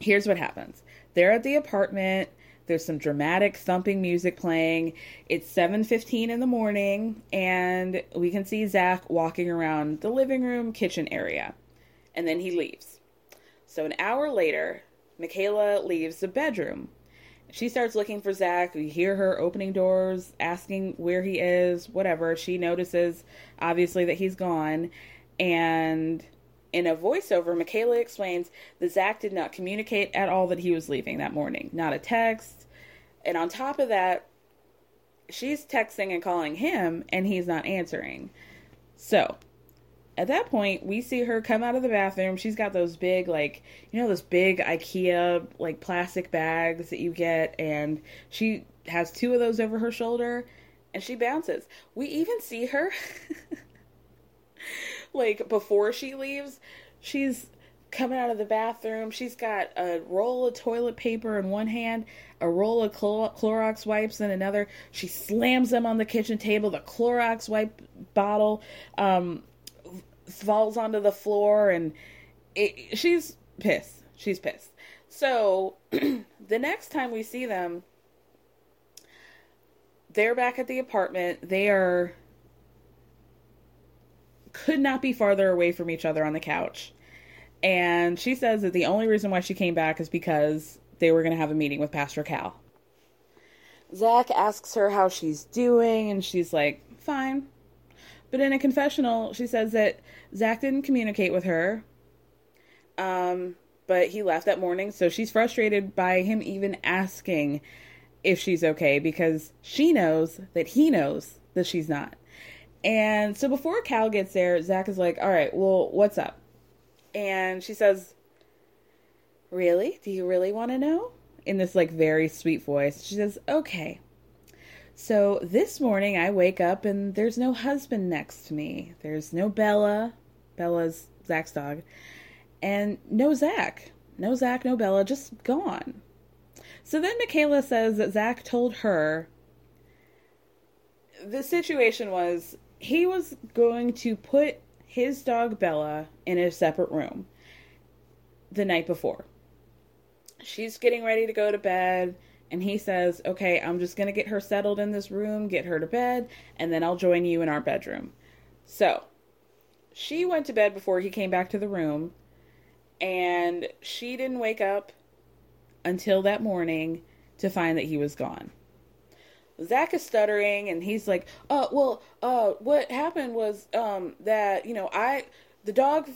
Speaker 4: here's what happens. They're at the apartment there's some dramatic thumping music playing. It's 7:15 in the morning and we can see Zach walking around the living room kitchen area. And then he leaves. So an hour later, Michaela leaves the bedroom. She starts looking for Zach. We hear her opening doors, asking where he is, whatever. She notices, obviously, that he's gone. And in a voiceover, Michaela explains that Zach did not communicate at all that he was leaving that morning. Not a text. And on top of that, she's texting and calling him, and he's not answering. So, at that point, we see her come out of the bathroom. She's got those big, like, you know, those big IKEA, like, plastic bags that you get, and she has two of those over her shoulder, and she bounces. We even see her. like before she leaves, she's coming out of the bathroom. She's got a roll of toilet paper in one hand, a roll of Clorox wipes in another. She slams them on the kitchen table. The Clorox wipe bottle um, falls onto the floor, and it, she's pissed. She's pissed. So the next time we see them, they're back at the apartment. They are could not be farther away from each other on the couch. And she says that the only reason why she came back is because they were going to have a meeting with Pastor Cal. Zach asks her how she's doing, and she's like, fine. But in a confessional, she says that Zach didn't communicate with her, um, but he left that morning, so she's frustrated by him even asking if she's okay because she knows that he knows that she's not. And so before Cal gets there, Zach is like, all right, well, what's up? And she says, really? Do you really want to know? In this like very sweet voice. She says, okay. So this morning I wake up and there's no husband next to me. There's no Bella. Bella's Zach's dog. And no Zach. No Zach, no Bella, just gone. So then Michaela says that Zach told her the situation was he was going to put his dog Bella in a separate room the night before. She's getting ready to go to bed, and he says, Okay, I'm just going to get her settled in this room, get her to bed, and then I'll join you in our bedroom. So, she went to bed before he came back to the room, and she didn't wake up until that morning to find that he was gone. Zach is stuttering and he's like, "Uh, well, uh, what happened was um that you know I the dog."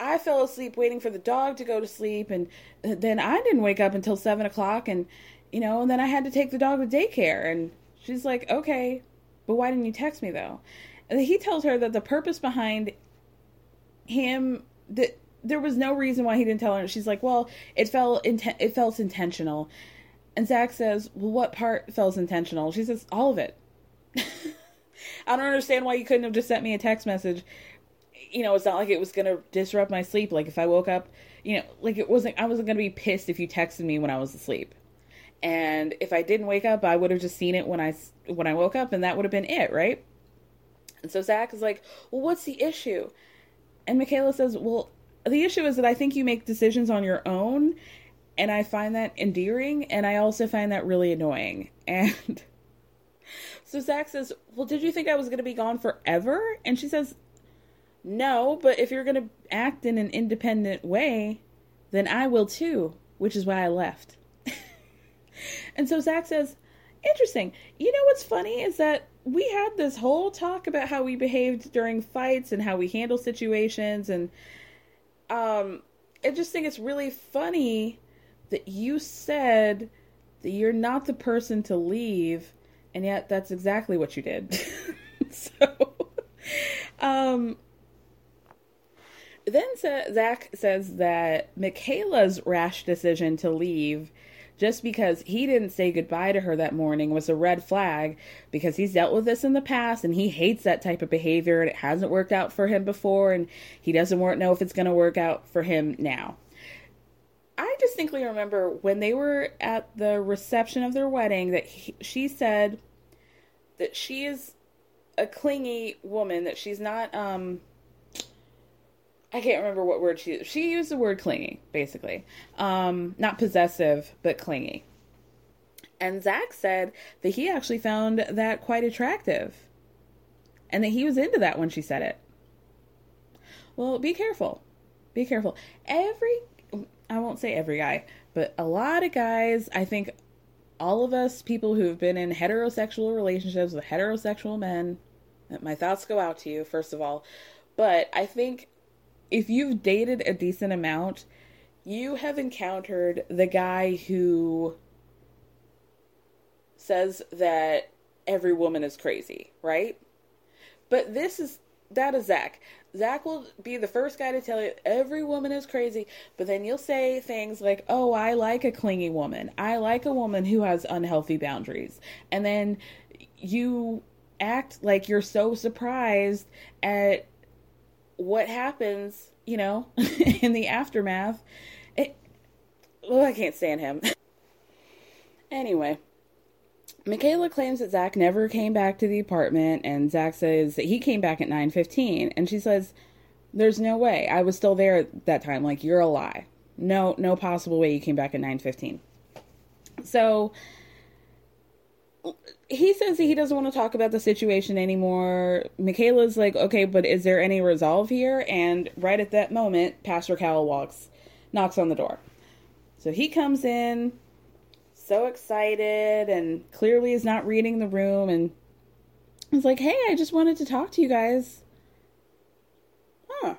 Speaker 4: I fell asleep waiting for the dog to go to sleep, and then I didn't wake up until seven o'clock, and you know, and then I had to take the dog to daycare. And she's like, "Okay, but why didn't you text me though?" And he tells her that the purpose behind him that there was no reason why he didn't tell her. She's like, "Well, it felt it felt intentional." And Zach says, Well, what part felt intentional? She says, All of it. I don't understand why you couldn't have just sent me a text message. You know, it's not like it was going to disrupt my sleep. Like if I woke up, you know, like it wasn't, I wasn't going to be pissed if you texted me when I was asleep. And if I didn't wake up, I would have just seen it when I, when I woke up and that would have been it, right? And so Zach is like, Well, what's the issue? And Michaela says, Well, the issue is that I think you make decisions on your own and I find that endearing, and I also find that really annoying. And so Zach says, Well, did you think I was going to be gone forever? And she says, No, but if you're going to act in an independent way, then I will too, which is why I left. and so Zach says, Interesting. You know what's funny is that we had this whole talk about how we behaved during fights and how we handle situations and um I just think it's really funny that you said that you're not the person to leave and yet that's exactly what you did. so um then Zach says that Michaela's rash decision to leave just because he didn't say goodbye to her that morning was a red flag because he's dealt with this in the past and he hates that type of behavior and it hasn't worked out for him before and he doesn't know if it's going to work out for him now. I distinctly remember when they were at the reception of their wedding that he, she said that she is a clingy woman that she's not um I can't remember what word she used. she used the word clingy, basically. Um, not possessive, but clingy. And Zach said that he actually found that quite attractive. And that he was into that when she said it. Well, be careful. Be careful. Every I won't say every guy, but a lot of guys, I think all of us people who have been in heterosexual relationships with heterosexual men, my thoughts go out to you, first of all. But I think if you've dated a decent amount, you have encountered the guy who says that every woman is crazy, right? But this is that is Zach. Zach will be the first guy to tell you every woman is crazy, but then you'll say things like, Oh, I like a clingy woman. I like a woman who has unhealthy boundaries. And then you act like you're so surprised at what happens, you know, in the aftermath. It, well, I can't stand him. anyway, Michaela claims that Zach never came back to the apartment, and Zach says that he came back at 9:15, and she says, "There's no way. I was still there at that time. Like you're a lie. No, no possible way you came back at 9:15." So he says he doesn't want to talk about the situation anymore. Michaela's like, okay, but is there any resolve here? And right at that moment, Pastor Cal walks, knocks on the door. So he comes in, so excited, and clearly is not reading the room. And he's like, hey, I just wanted to talk to you guys. Huh.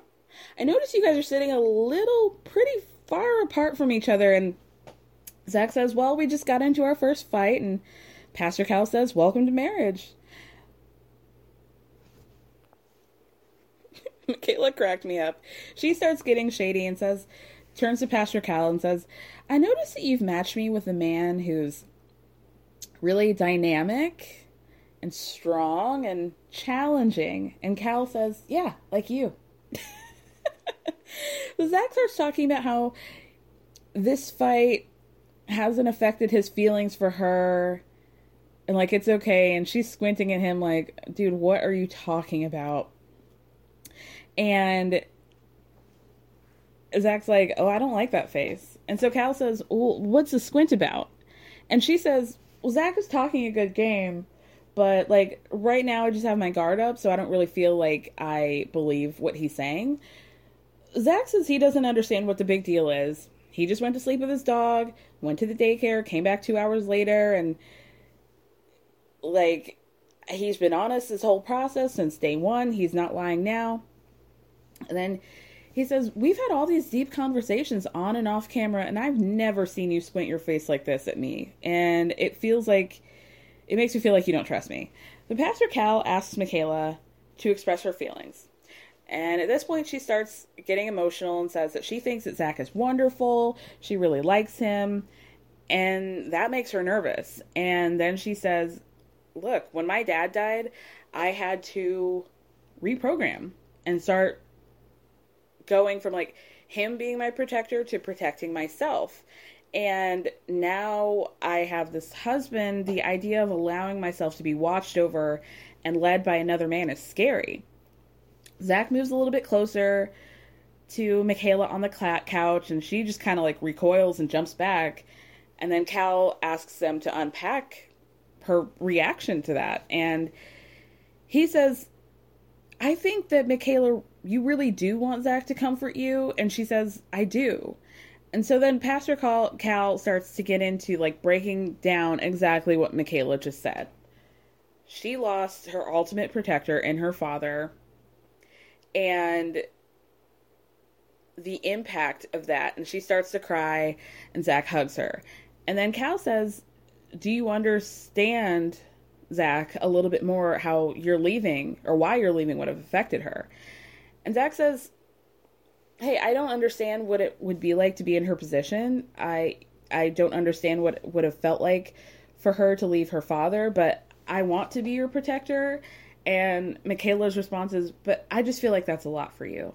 Speaker 4: I noticed you guys are sitting a little pretty far apart from each other. And Zach says, well, we just got into our first fight and Pastor Cal says, Welcome to marriage. Michaela cracked me up. She starts getting shady and says, turns to Pastor Cal and says, I notice that you've matched me with a man who's really dynamic and strong and challenging. And Cal says, Yeah, like you. so Zach starts talking about how this fight hasn't affected his feelings for her and like it's okay and she's squinting at him like dude what are you talking about and zach's like oh i don't like that face and so cal says well what's the squint about and she says well zach is talking a good game but like right now i just have my guard up so i don't really feel like i believe what he's saying zach says he doesn't understand what the big deal is he just went to sleep with his dog went to the daycare came back two hours later and like he's been honest this whole process since day one. He's not lying now. And then he says, We've had all these deep conversations on and off camera, and I've never seen you squint your face like this at me. And it feels like, it makes me feel like you don't trust me. The Pastor Cal asks Michaela to express her feelings. And at this point, she starts getting emotional and says that she thinks that Zach is wonderful. She really likes him. And that makes her nervous. And then she says, look, when my dad died, I had to reprogram and start going from like him being my protector to protecting myself. And now I have this husband. The idea of allowing myself to be watched over and led by another man is scary. Zach moves a little bit closer to Michaela on the couch, and she just kind of like recoils and jumps back. And then Cal asks them to unpack her reaction to that. And he says, I think that Michaela, you really do want Zach to comfort you. And she says, I do. and so then Pastor Cal, Cal starts to get into like breaking down exactly what Michaela just said. She lost her ultimate protector in her father, and the impact of that. And she starts to cry, and Zach hugs her. And then Cal says, Do you understand, Zach, a little bit more how you're leaving or why you're leaving would have affected her? And Zach says, Hey, I don't understand what it would be like to be in her position. I I don't understand what it would have felt like for her to leave her father, but I want to be your protector. And Michaela's response is, But I just feel like that's a lot for you.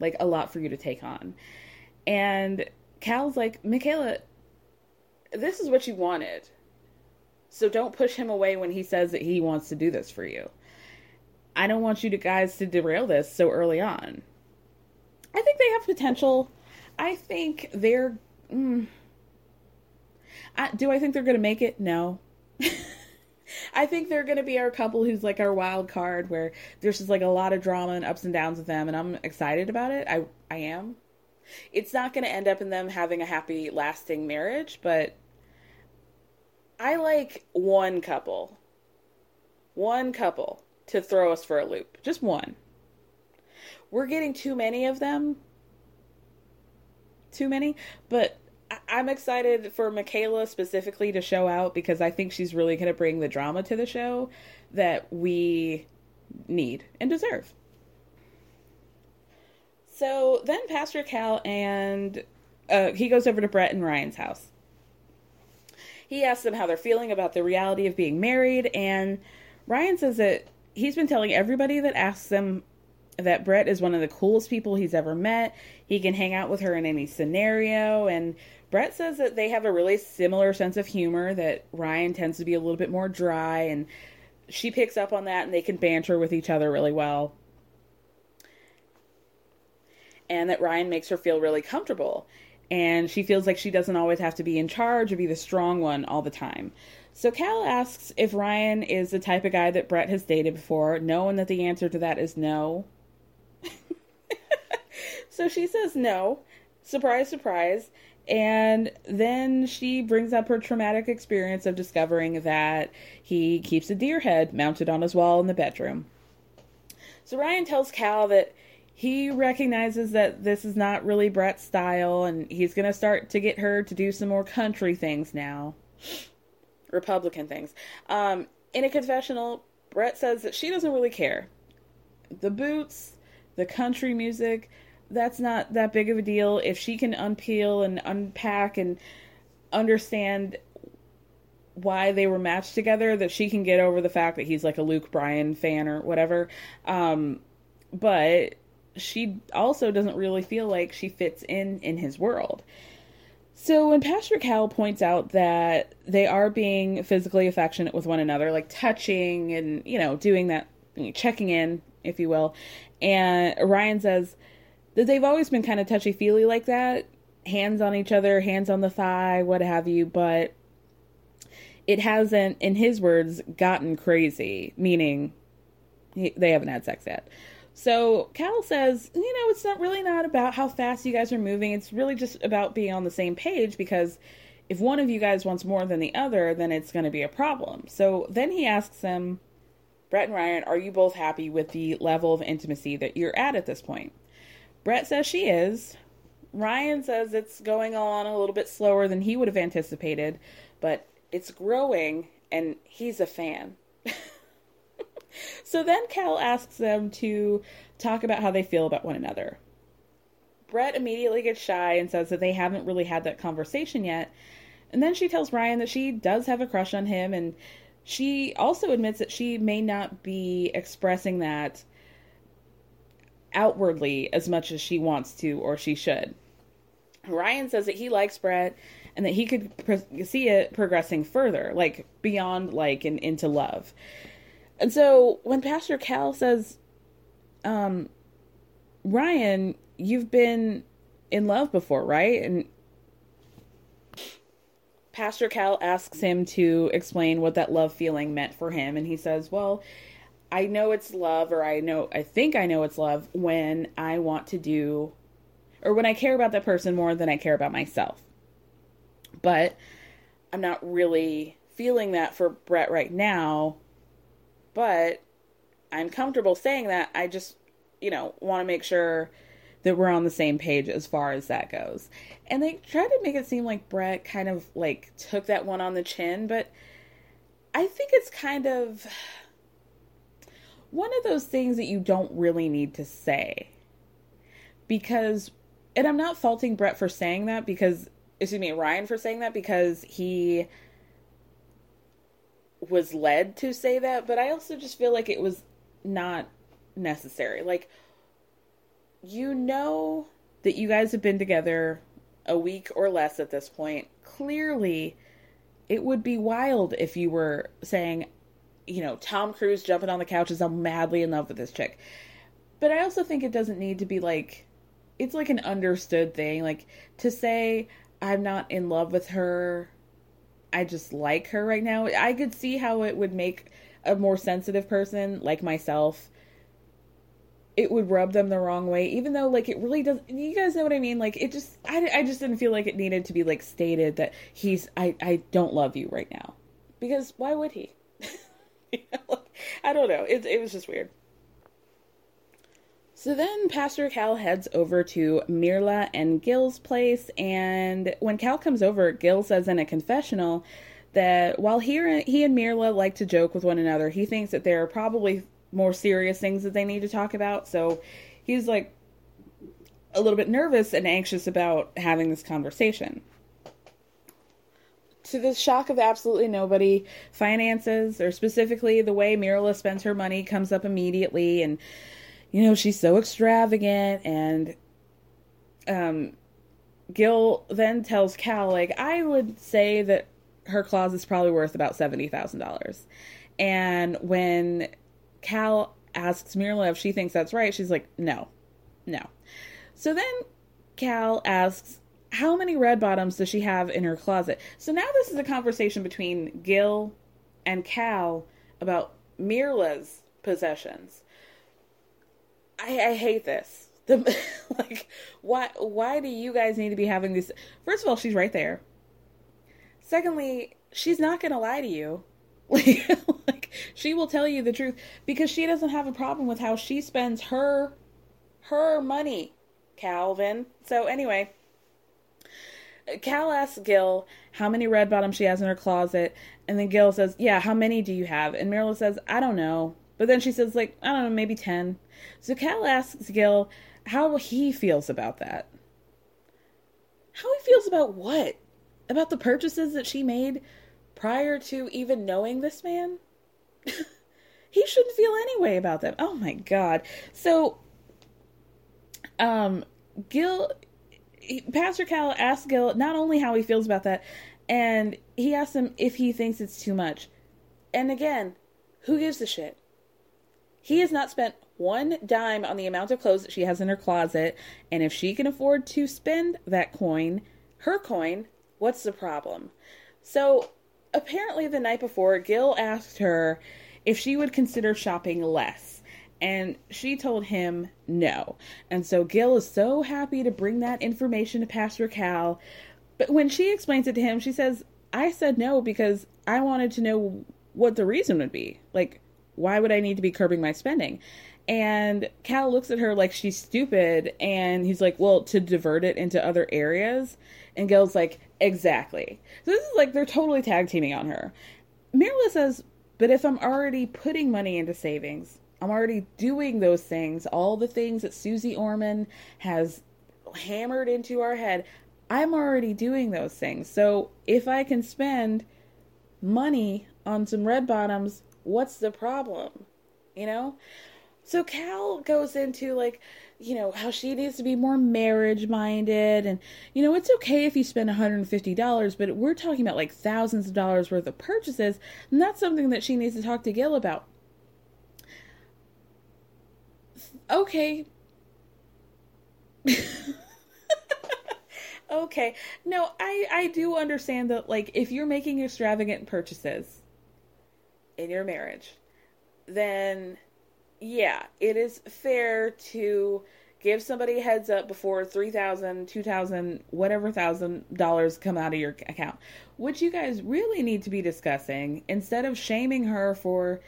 Speaker 4: Like a lot for you to take on. And Cal's like, Michaela, this is what you wanted. So don't push him away when he says that he wants to do this for you. I don't want you to guys to derail this so early on. I think they have potential. I think they're. Mm, I, do I think they're going to make it? No. I think they're going to be our couple who's like our wild card where there's just like a lot of drama and ups and downs with them and I'm excited about it. I I am. It's not going to end up in them having a happy lasting marriage, but I like one couple. One couple to throw us for a loop. Just one. We're getting too many of them. Too many, but I'm excited for Michaela specifically to show out because I think she's really going to bring the drama to the show that we need and deserve. So then Pastor Cal and uh, he goes over to Brett and Ryan's house. He asks them how they're feeling about the reality of being married, and Ryan says that he's been telling everybody that asks them that Brett is one of the coolest people he's ever met. He can hang out with her in any scenario, and Brett says that they have a really similar sense of humor, that Ryan tends to be a little bit more dry, and she picks up on that, and they can banter with each other really well. And that Ryan makes her feel really comfortable. And she feels like she doesn't always have to be in charge or be the strong one all the time. So Cal asks if Ryan is the type of guy that Brett has dated before, knowing that the answer to that is no. so she says no. Surprise, surprise. And then she brings up her traumatic experience of discovering that he keeps a deer head mounted on his wall in the bedroom. So Ryan tells Cal that he recognizes that this is not really Brett's style and he's going to start to get her to do some more country things now. Republican things. Um, in a confessional, Brett says that she doesn't really care. The boots, the country music, that's not that big of a deal if she can unpeel and unpack and understand why they were matched together that she can get over the fact that he's like a Luke Bryan fan or whatever um but she also doesn't really feel like she fits in in his world so when Pastor Cal points out that they are being physically affectionate with one another like touching and you know doing that checking in if you will and Ryan says that they've always been kind of touchy feely like that hands on each other, hands on the thigh, what have you, but it hasn't, in his words, gotten crazy, meaning he, they haven't had sex yet. So Cal says, you know, it's not really not about how fast you guys are moving. It's really just about being on the same page because if one of you guys wants more than the other, then it's going to be a problem. So then he asks them, Brett and Ryan, are you both happy with the level of intimacy that you're at at this point? Brett says she is. Ryan says it's going on a little bit slower than he would have anticipated, but it's growing and he's a fan. so then Cal asks them to talk about how they feel about one another. Brett immediately gets shy and says that they haven't really had that conversation yet. And then she tells Ryan that she does have a crush on him and she also admits that she may not be expressing that outwardly as much as she wants to or she should. Ryan says that he likes Brett and that he could pro- see it progressing further, like beyond like and into love. And so when Pastor Cal says, um, Ryan, you've been in love before, right? And Pastor Cal asks him to explain what that love feeling meant for him. And he says, Well, I know it's love, or I know, I think I know it's love when I want to do or when I care about that person more than I care about myself. But I'm not really feeling that for Brett right now. But I'm comfortable saying that. I just, you know, want to make sure that we're on the same page as far as that goes. And they tried to make it seem like Brett kind of like took that one on the chin, but I think it's kind of one of those things that you don't really need to say. Because, and I'm not faulting Brett for saying that because, excuse me, Ryan for saying that because he was led to say that, but I also just feel like it was not necessary. Like, you know that you guys have been together a week or less at this point. Clearly, it would be wild if you were saying, you know, Tom Cruise jumping on the couch is I'm madly in love with this chick. But I also think it doesn't need to be like it's like an understood thing. Like to say I'm not in love with her, I just like her right now. I could see how it would make a more sensitive person like myself. It would rub them the wrong way even though like it really does you guys know what i mean? Like it just i, I just didn't feel like it needed to be like stated that he's i i don't love you right now. Because why would he? You know, like, i don't know. It, it was just weird so then Pastor Cal heads over to Mirla and Gil's place, and when Cal comes over, Gil says in a confessional that while he, he and Mirla like to joke with one another, he thinks that there are probably more serious things that they need to talk about. So he's like a little bit nervous and anxious about having this conversation. To the shock of absolutely nobody, finances, or specifically the way Mirla spends her money, comes up immediately. And, you know, she's so extravagant. And um, Gil then tells Cal, like, I would say that her closet's probably worth about $70,000. And when Cal asks Mirla if she thinks that's right. She's like, no, no. So then Cal asks, how many red bottoms does she have in her closet? So now this is a conversation between Gil and Cal about Mirla's possessions. I, I hate this. The, like, why? Why do you guys need to be having this? First of all, she's right there. Secondly, she's not to lie to you. Like, she will tell you the truth because she doesn't have a problem with how she spends her her money, Calvin. So anyway, Cal asks Gil how many red bottoms she has in her closet, and then Gil says, "Yeah, how many do you have?" And Mirla says, "I don't know." But then she says, "Like I don't know, maybe 10. So Cal asks Gil how he feels about that. How he feels about what? About the purchases that she made prior to even knowing this man? he shouldn't feel any way about them. Oh my god. So um Gil Pastor Cal asks Gil not only how he feels about that, and he asks him if he thinks it's too much. And again, who gives a shit? He has not spent one dime on the amount of clothes that she has in her closet, and if she can afford to spend that coin, her coin, what's the problem? So apparently the night before, Gil asked her if she would consider shopping less. And she told him no. And so Gil is so happy to bring that information to Pastor Cal. But when she explains it to him, she says, I said no because I wanted to know what the reason would be. Like, why would I need to be curbing my spending? And Cal looks at her like she's stupid. And he's like, well, to divert it into other areas. And Gail's like, exactly. So this is like they're totally tag teaming on her. Mirla says, but if I'm already putting money into savings, I'm already doing those things, all the things that Susie Orman has hammered into our head, I'm already doing those things. So if I can spend money on some red bottoms, what's the problem? You know? So Cal goes into like, you know, how she needs to be more marriage minded. And, you know, it's okay if you spend $150, but we're talking about like thousands of dollars worth of purchases. And that's something that she needs to talk to Gil about. Okay. okay. No, I, I do understand that, like, if you're making extravagant purchases in your marriage, then yeah, it is fair to give somebody a heads up before 3000 2000 whatever thousand dollars come out of your account which you guys really need to be discussing instead of shaming her for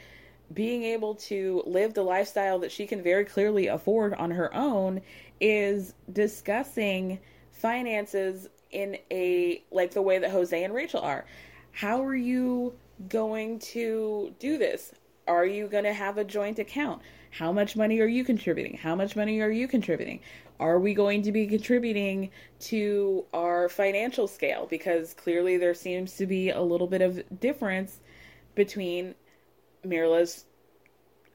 Speaker 4: being able to live the lifestyle that she can very clearly afford on her own is discussing finances in a like the way that Jose and Rachel are. How are you going to do this? Are you going to have a joint account? How much money are you contributing? How much money are you contributing? Are we going to be contributing to our financial scale? Because clearly there seems to be a little bit of difference between Mirla's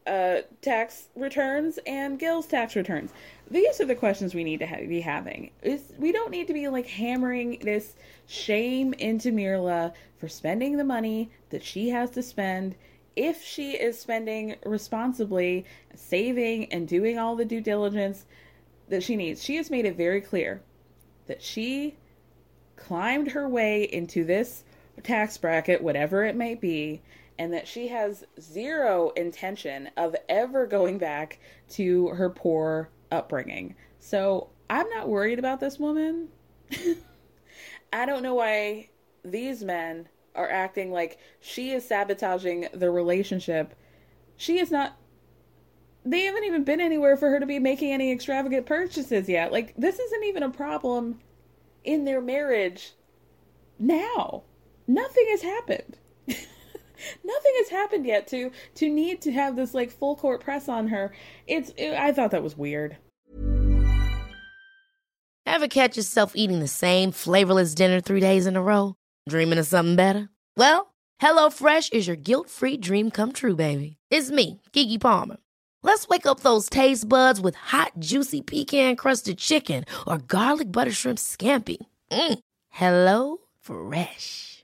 Speaker 4: uh, tax returns and Gil's tax returns. These are the questions we need to ha- be having. Is we don't need to be like hammering this shame into Mirla for spending the money that she has to spend if she is spending responsibly, saving and doing all the due diligence that she needs. She has made it very clear that she climbed her way into this tax bracket, whatever it may be, and that she has zero intention of ever going back to her poor upbringing. So I'm not worried about this woman. I don't know why these men are acting like she is sabotaging the relationship. She is not. They haven't even been anywhere for her to be making any extravagant purchases yet. Like, this isn't even a problem in their marriage now. Nothing has happened. Nothing has happened yet to to need to have this like full court press on her. It's it, I thought that was weird.
Speaker 5: Ever catch yourself eating the same flavorless dinner 3 days in a row? Dreaming of something better? Well, HelloFresh is your guilt-free dream come true, baby. It's me, Keke Palmer. Let's wake up those taste buds with hot, juicy pecan-crusted chicken or garlic butter shrimp scampi. Mm. Hello Fresh.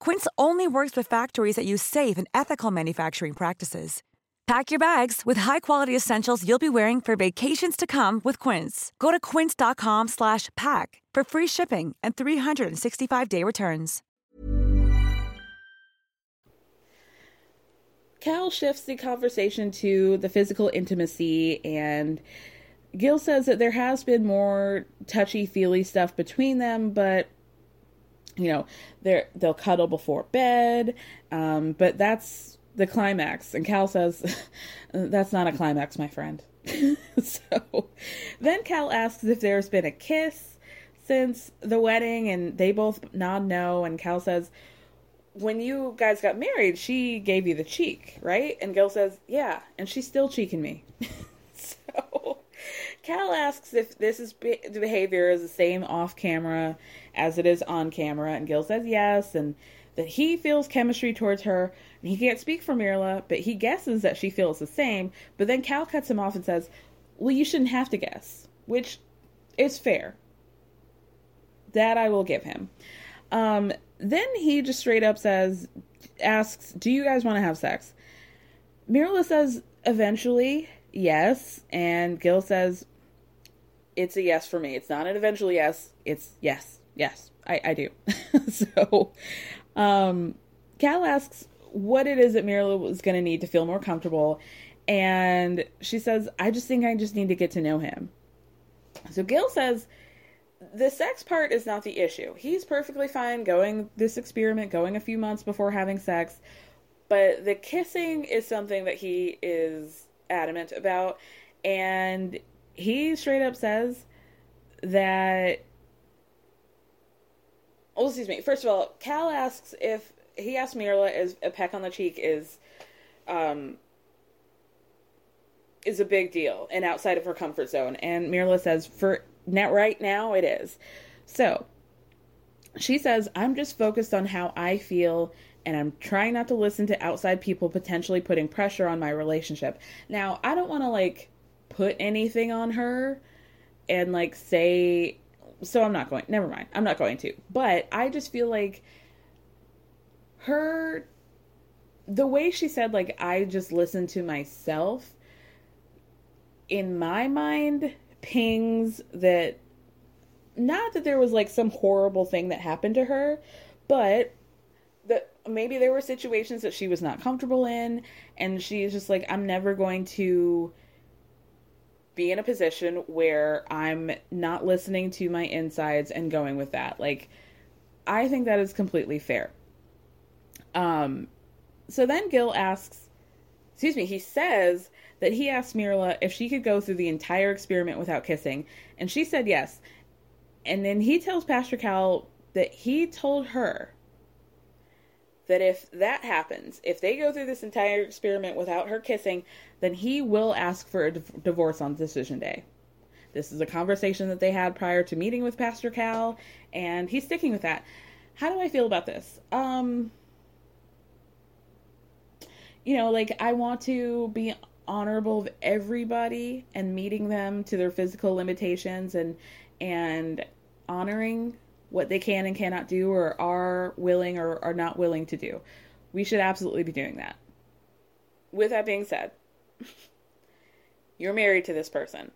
Speaker 6: Quince only works with factories that use safe and ethical manufacturing practices. Pack your bags with high-quality essentials you'll be wearing for vacations to come with Quince. Go to quince.com/pack for free shipping and 365-day returns.
Speaker 4: Cal shifts the conversation to the physical intimacy and Gil says that there has been more touchy-feely stuff between them, but you know, they they'll cuddle before bed, um, but that's the climax. And Cal says, That's not a climax, my friend. so then Cal asks if there's been a kiss since the wedding, and they both nod no. And Cal says, When you guys got married, she gave you the cheek, right? And Gil says, Yeah, and she's still cheeking me. so Cal asks if this is be- the behavior is the same off camera as it is on camera, and Gil says yes, and that he feels chemistry towards her. And he can't speak for Mirla, but he guesses that she feels the same. But then Cal cuts him off and says, Well, you shouldn't have to guess, which is fair. That I will give him. Um, then he just straight up says, asks, Do you guys want to have sex? Mirla says, Eventually, yes. And Gil says, It's a yes for me. It's not an eventually yes. It's yes. Yes, I, I do. so um, Cal asks what it is that Mirla was going to need to feel more comfortable. And she says, I just think I just need to get to know him. So Gil says, the sex part is not the issue. He's perfectly fine going this experiment, going a few months before having sex. But the kissing is something that he is adamant about. And he straight up says that oh, excuse me. First of all, Cal asks if he asks Mirla is a peck on the cheek is um is a big deal and outside of her comfort zone. And Mirla says for now right now it is. So she says, I'm just focused on how I feel and I'm trying not to listen to outside people potentially putting pressure on my relationship. Now, I don't want to like put anything on her and like say so I'm not going. Never mind. I'm not going to. But I just feel like her the way she said like I just listened to myself in my mind pings that not that there was like some horrible thing that happened to her, but that maybe there were situations that she was not comfortable in and she's just like I'm never going to be in a position where I'm not listening to my insides and going with that. Like I think that is completely fair. Um so then Gil asks, excuse me, he says that he asked Mirla if she could go through the entire experiment without kissing, and she said yes. And then he tells Pastor Cal that he told her that if that happens, if they go through this entire experiment without her kissing, then he will ask for a divorce on decision day. This is a conversation that they had prior to meeting with Pastor Cal, and he's sticking with that. How do I feel about this? Um, you know, like I want to be honorable of everybody and meeting them to their physical limitations and and honoring what they can and cannot do or are willing or are not willing to do. We should absolutely be doing that. With that being said, you're married to this person.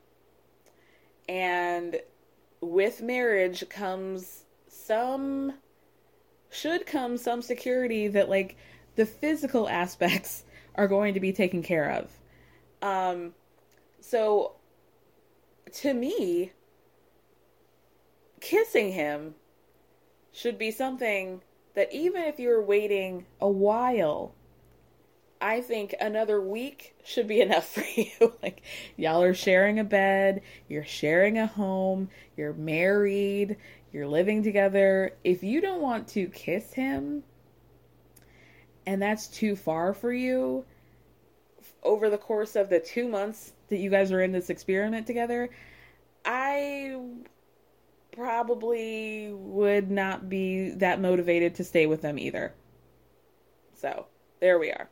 Speaker 4: And with marriage comes some should come some security that like the physical aspects are going to be taken care of. Um, so to me, kissing him should be something that even if you're waiting a while, I think another week should be enough for you. like, y'all are sharing a bed, you're sharing a home, you're married, you're living together. If you don't want to kiss him, and that's too far for you over the course of the two months that you guys are in this experiment together, I probably would not be that motivated to stay with them either. So, there we are.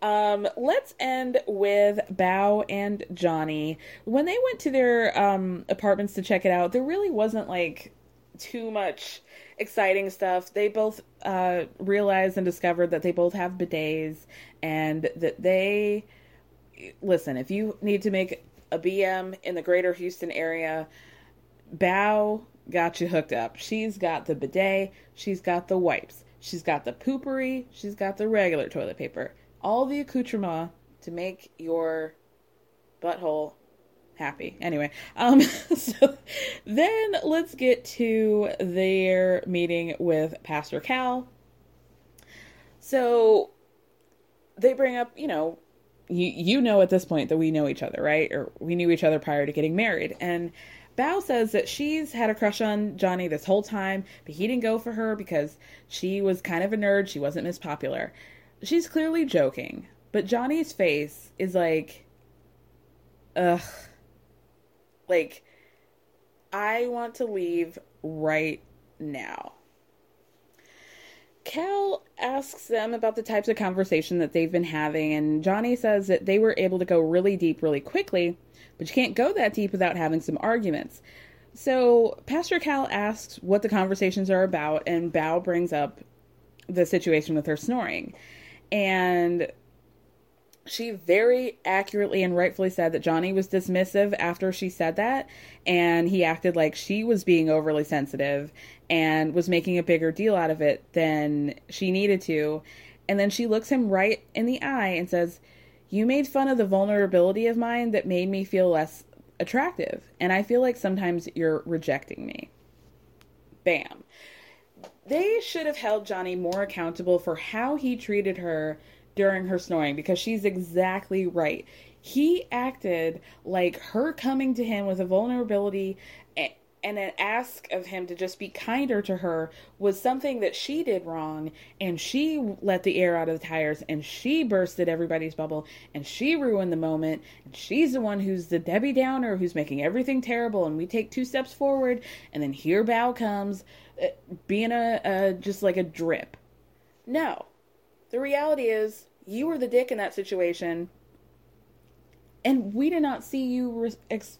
Speaker 4: Um, let's end with Bao and Johnny. When they went to their um, apartments to check it out, there really wasn't like too much exciting stuff. They both uh, realized and discovered that they both have bidets and that they listen. If you need to make a BM in the greater Houston area, Bao got you hooked up. She's got the bidet, she's got the wipes, she's got the Poo-Pourri, she's got the regular toilet paper. All the accoutrement to make your butthole happy. Anyway, um, so then let's get to their meeting with Pastor Cal. So they bring up, you know, you you know at this point that we know each other, right? Or we knew each other prior to getting married. And Bao says that she's had a crush on Johnny this whole time, but he didn't go for her because she was kind of a nerd. She wasn't Miss Popular. She's clearly joking, but Johnny's face is like, ugh like, I want to leave right now. Cal asks them about the types of conversation that they've been having, and Johnny says that they were able to go really deep really quickly, but you can't go that deep without having some arguments. So Pastor Cal asks what the conversations are about, and Bao brings up the situation with her snoring. And she very accurately and rightfully said that Johnny was dismissive after she said that, and he acted like she was being overly sensitive and was making a bigger deal out of it than she needed to. And then she looks him right in the eye and says, You made fun of the vulnerability of mine that made me feel less attractive, and I feel like sometimes you're rejecting me. Bam. They should have held Johnny more accountable for how he treated her during her snoring because she's exactly right. He acted like her coming to him with a vulnerability and an ask of him to just be kinder to her was something that she did wrong and she let the air out of the tires and she bursted everybody's bubble and she ruined the moment and she's the one who's the Debbie Downer who's making everything terrible and we take two steps forward and then here Bao comes uh, being a, a just like a drip. No. The reality is you were the dick in that situation and we did not see you ex-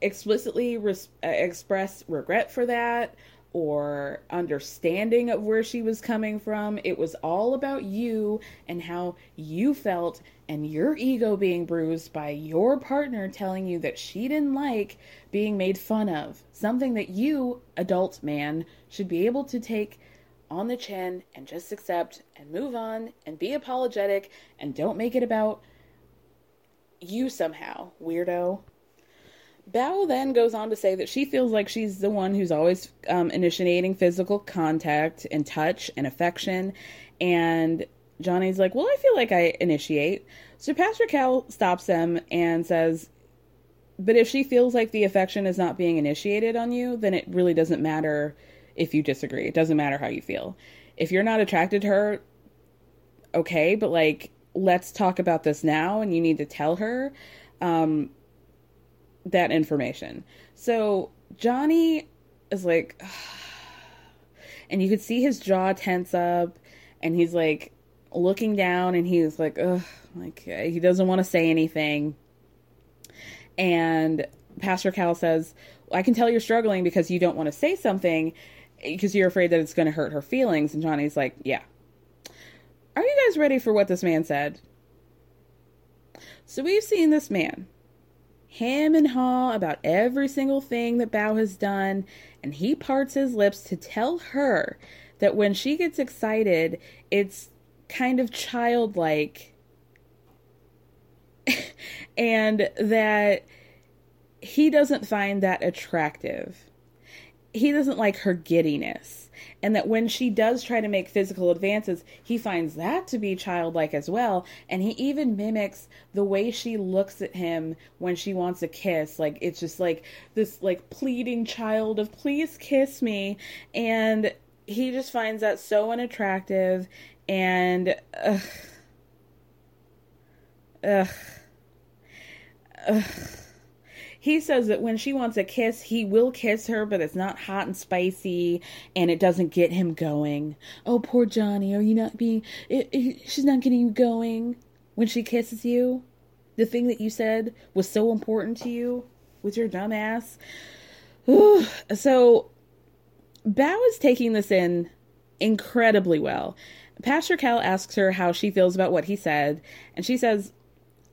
Speaker 4: explicitly res- uh, express regret for that or understanding of where she was coming from. It was all about you and how you felt and your ego being bruised by your partner telling you that she didn't like being made fun of. Something that you, adult man, should be able to take on the chin and just accept and move on and be apologetic and don't make it about you somehow, weirdo. Bao then goes on to say that she feels like she's the one who's always um, initiating physical contact and touch and affection. And Johnny's like, Well, I feel like I initiate. So Pastor Cal stops them and says, But if she feels like the affection is not being initiated on you, then it really doesn't matter if you disagree. It doesn't matter how you feel. If you're not attracted to her, okay, but like, let's talk about this now and you need to tell her. Um, that information. So Johnny is like, and you could see his jaw tense up, and he's like looking down, and he's like, ugh, like uh, he doesn't want to say anything. And Pastor Cal says, I can tell you're struggling because you don't want to say something eh, because you're afraid that it's going to hurt her feelings. And Johnny's like, yeah. Are you guys ready for what this man said? So we've seen this man him and haw about every single thing that Bao has done, and he parts his lips to tell her that when she gets excited, it's kind of childlike. and that he doesn't find that attractive. He doesn't like her giddiness and that when she does try to make physical advances, he finds that to be childlike as well. And he even mimics the way she looks at him when she wants a kiss. Like it's just like this like pleading child of please kiss me. And he just finds that so unattractive and ugh, ugh, ugh he says that when she wants a kiss, he will kiss her, but it's not hot and spicy, and it doesn't get him going. Oh, poor Johnny, are you not being? It, it, she's not getting you going when she kisses you. The thing that you said was so important to you with your dumb ass. so, Bao is taking this in incredibly well. Pastor Cal asks her how she feels about what he said, and she says,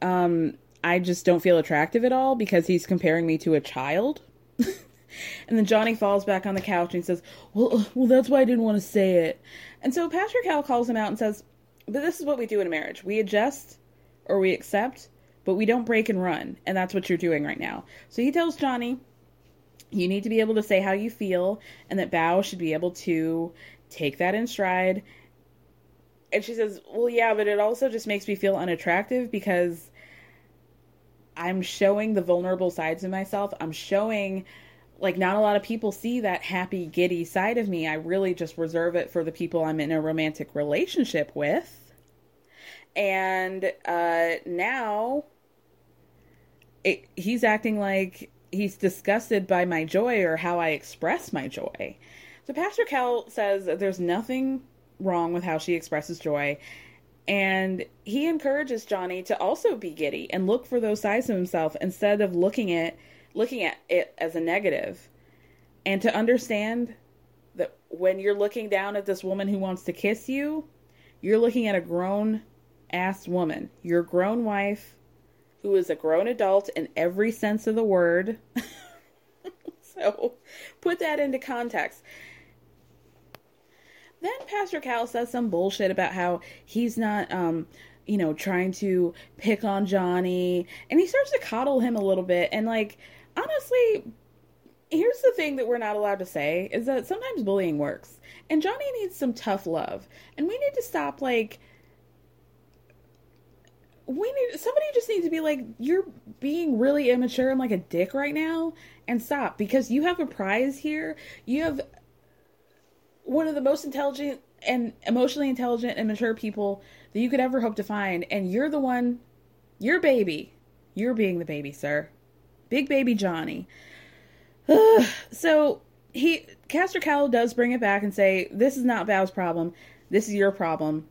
Speaker 4: um, I just don't feel attractive at all because he's comparing me to a child. and then Johnny falls back on the couch and says, "Well, uh, well, that's why I didn't want to say it." And so Pastor Cal calls him out and says, "But this is what we do in a marriage: we adjust or we accept, but we don't break and run, and that's what you're doing right now." So he tells Johnny, "You need to be able to say how you feel, and that Bao should be able to take that in stride." And she says, "Well, yeah, but it also just makes me feel unattractive because." I'm showing the vulnerable sides of myself. I'm showing like not a lot of people see that happy giddy side of me. I really just reserve it for the people I'm in a romantic relationship with. And uh now it, he's acting like he's disgusted by my joy or how I express my joy. So Pastor Cal says that there's nothing wrong with how she expresses joy and he encourages Johnny to also be giddy and look for those sides of himself instead of looking at looking at it as a negative. And to understand that when you're looking down at this woman who wants to kiss you, you're looking at a grown ass woman. Your grown wife who is a grown adult in every sense of the word. so put that into context. Then Pastor Cal says some bullshit about how he's not, um, you know, trying to pick on Johnny, and he starts to coddle him a little bit. And like, honestly, here's the thing that we're not allowed to say is that sometimes bullying works, and Johnny needs some tough love, and we need to stop like we need somebody just needs to be like you're being really immature and like a dick right now and stop because you have a prize here you have one of the most intelligent and emotionally intelligent and mature people that you could ever hope to find. And you're the one, your baby. You're being the baby, sir. Big baby Johnny. so he, Castor Cal does bring it back and say, This is not Bao's problem. This is your problem.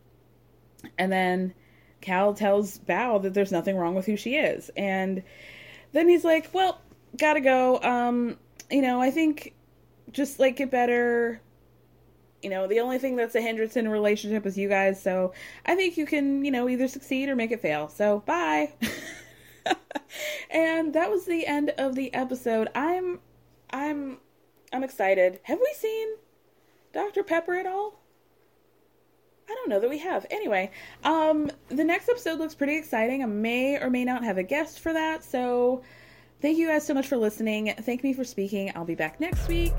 Speaker 4: And then Cal tells Bao that there's nothing wrong with who she is. And then he's like, Well, gotta go. Um, you know, I think just like get better. You know, the only thing that's a hindrance in a relationship is you guys. So I think you can, you know, either succeed or make it fail. So bye. and that was the end of the episode. I'm, I'm, I'm excited. Have we seen Dr. Pepper at all? I don't know that we have. Anyway, um, the next episode looks pretty exciting. I may or may not have a guest for that. So thank you guys so much for listening. Thank me for speaking. I'll be back next week.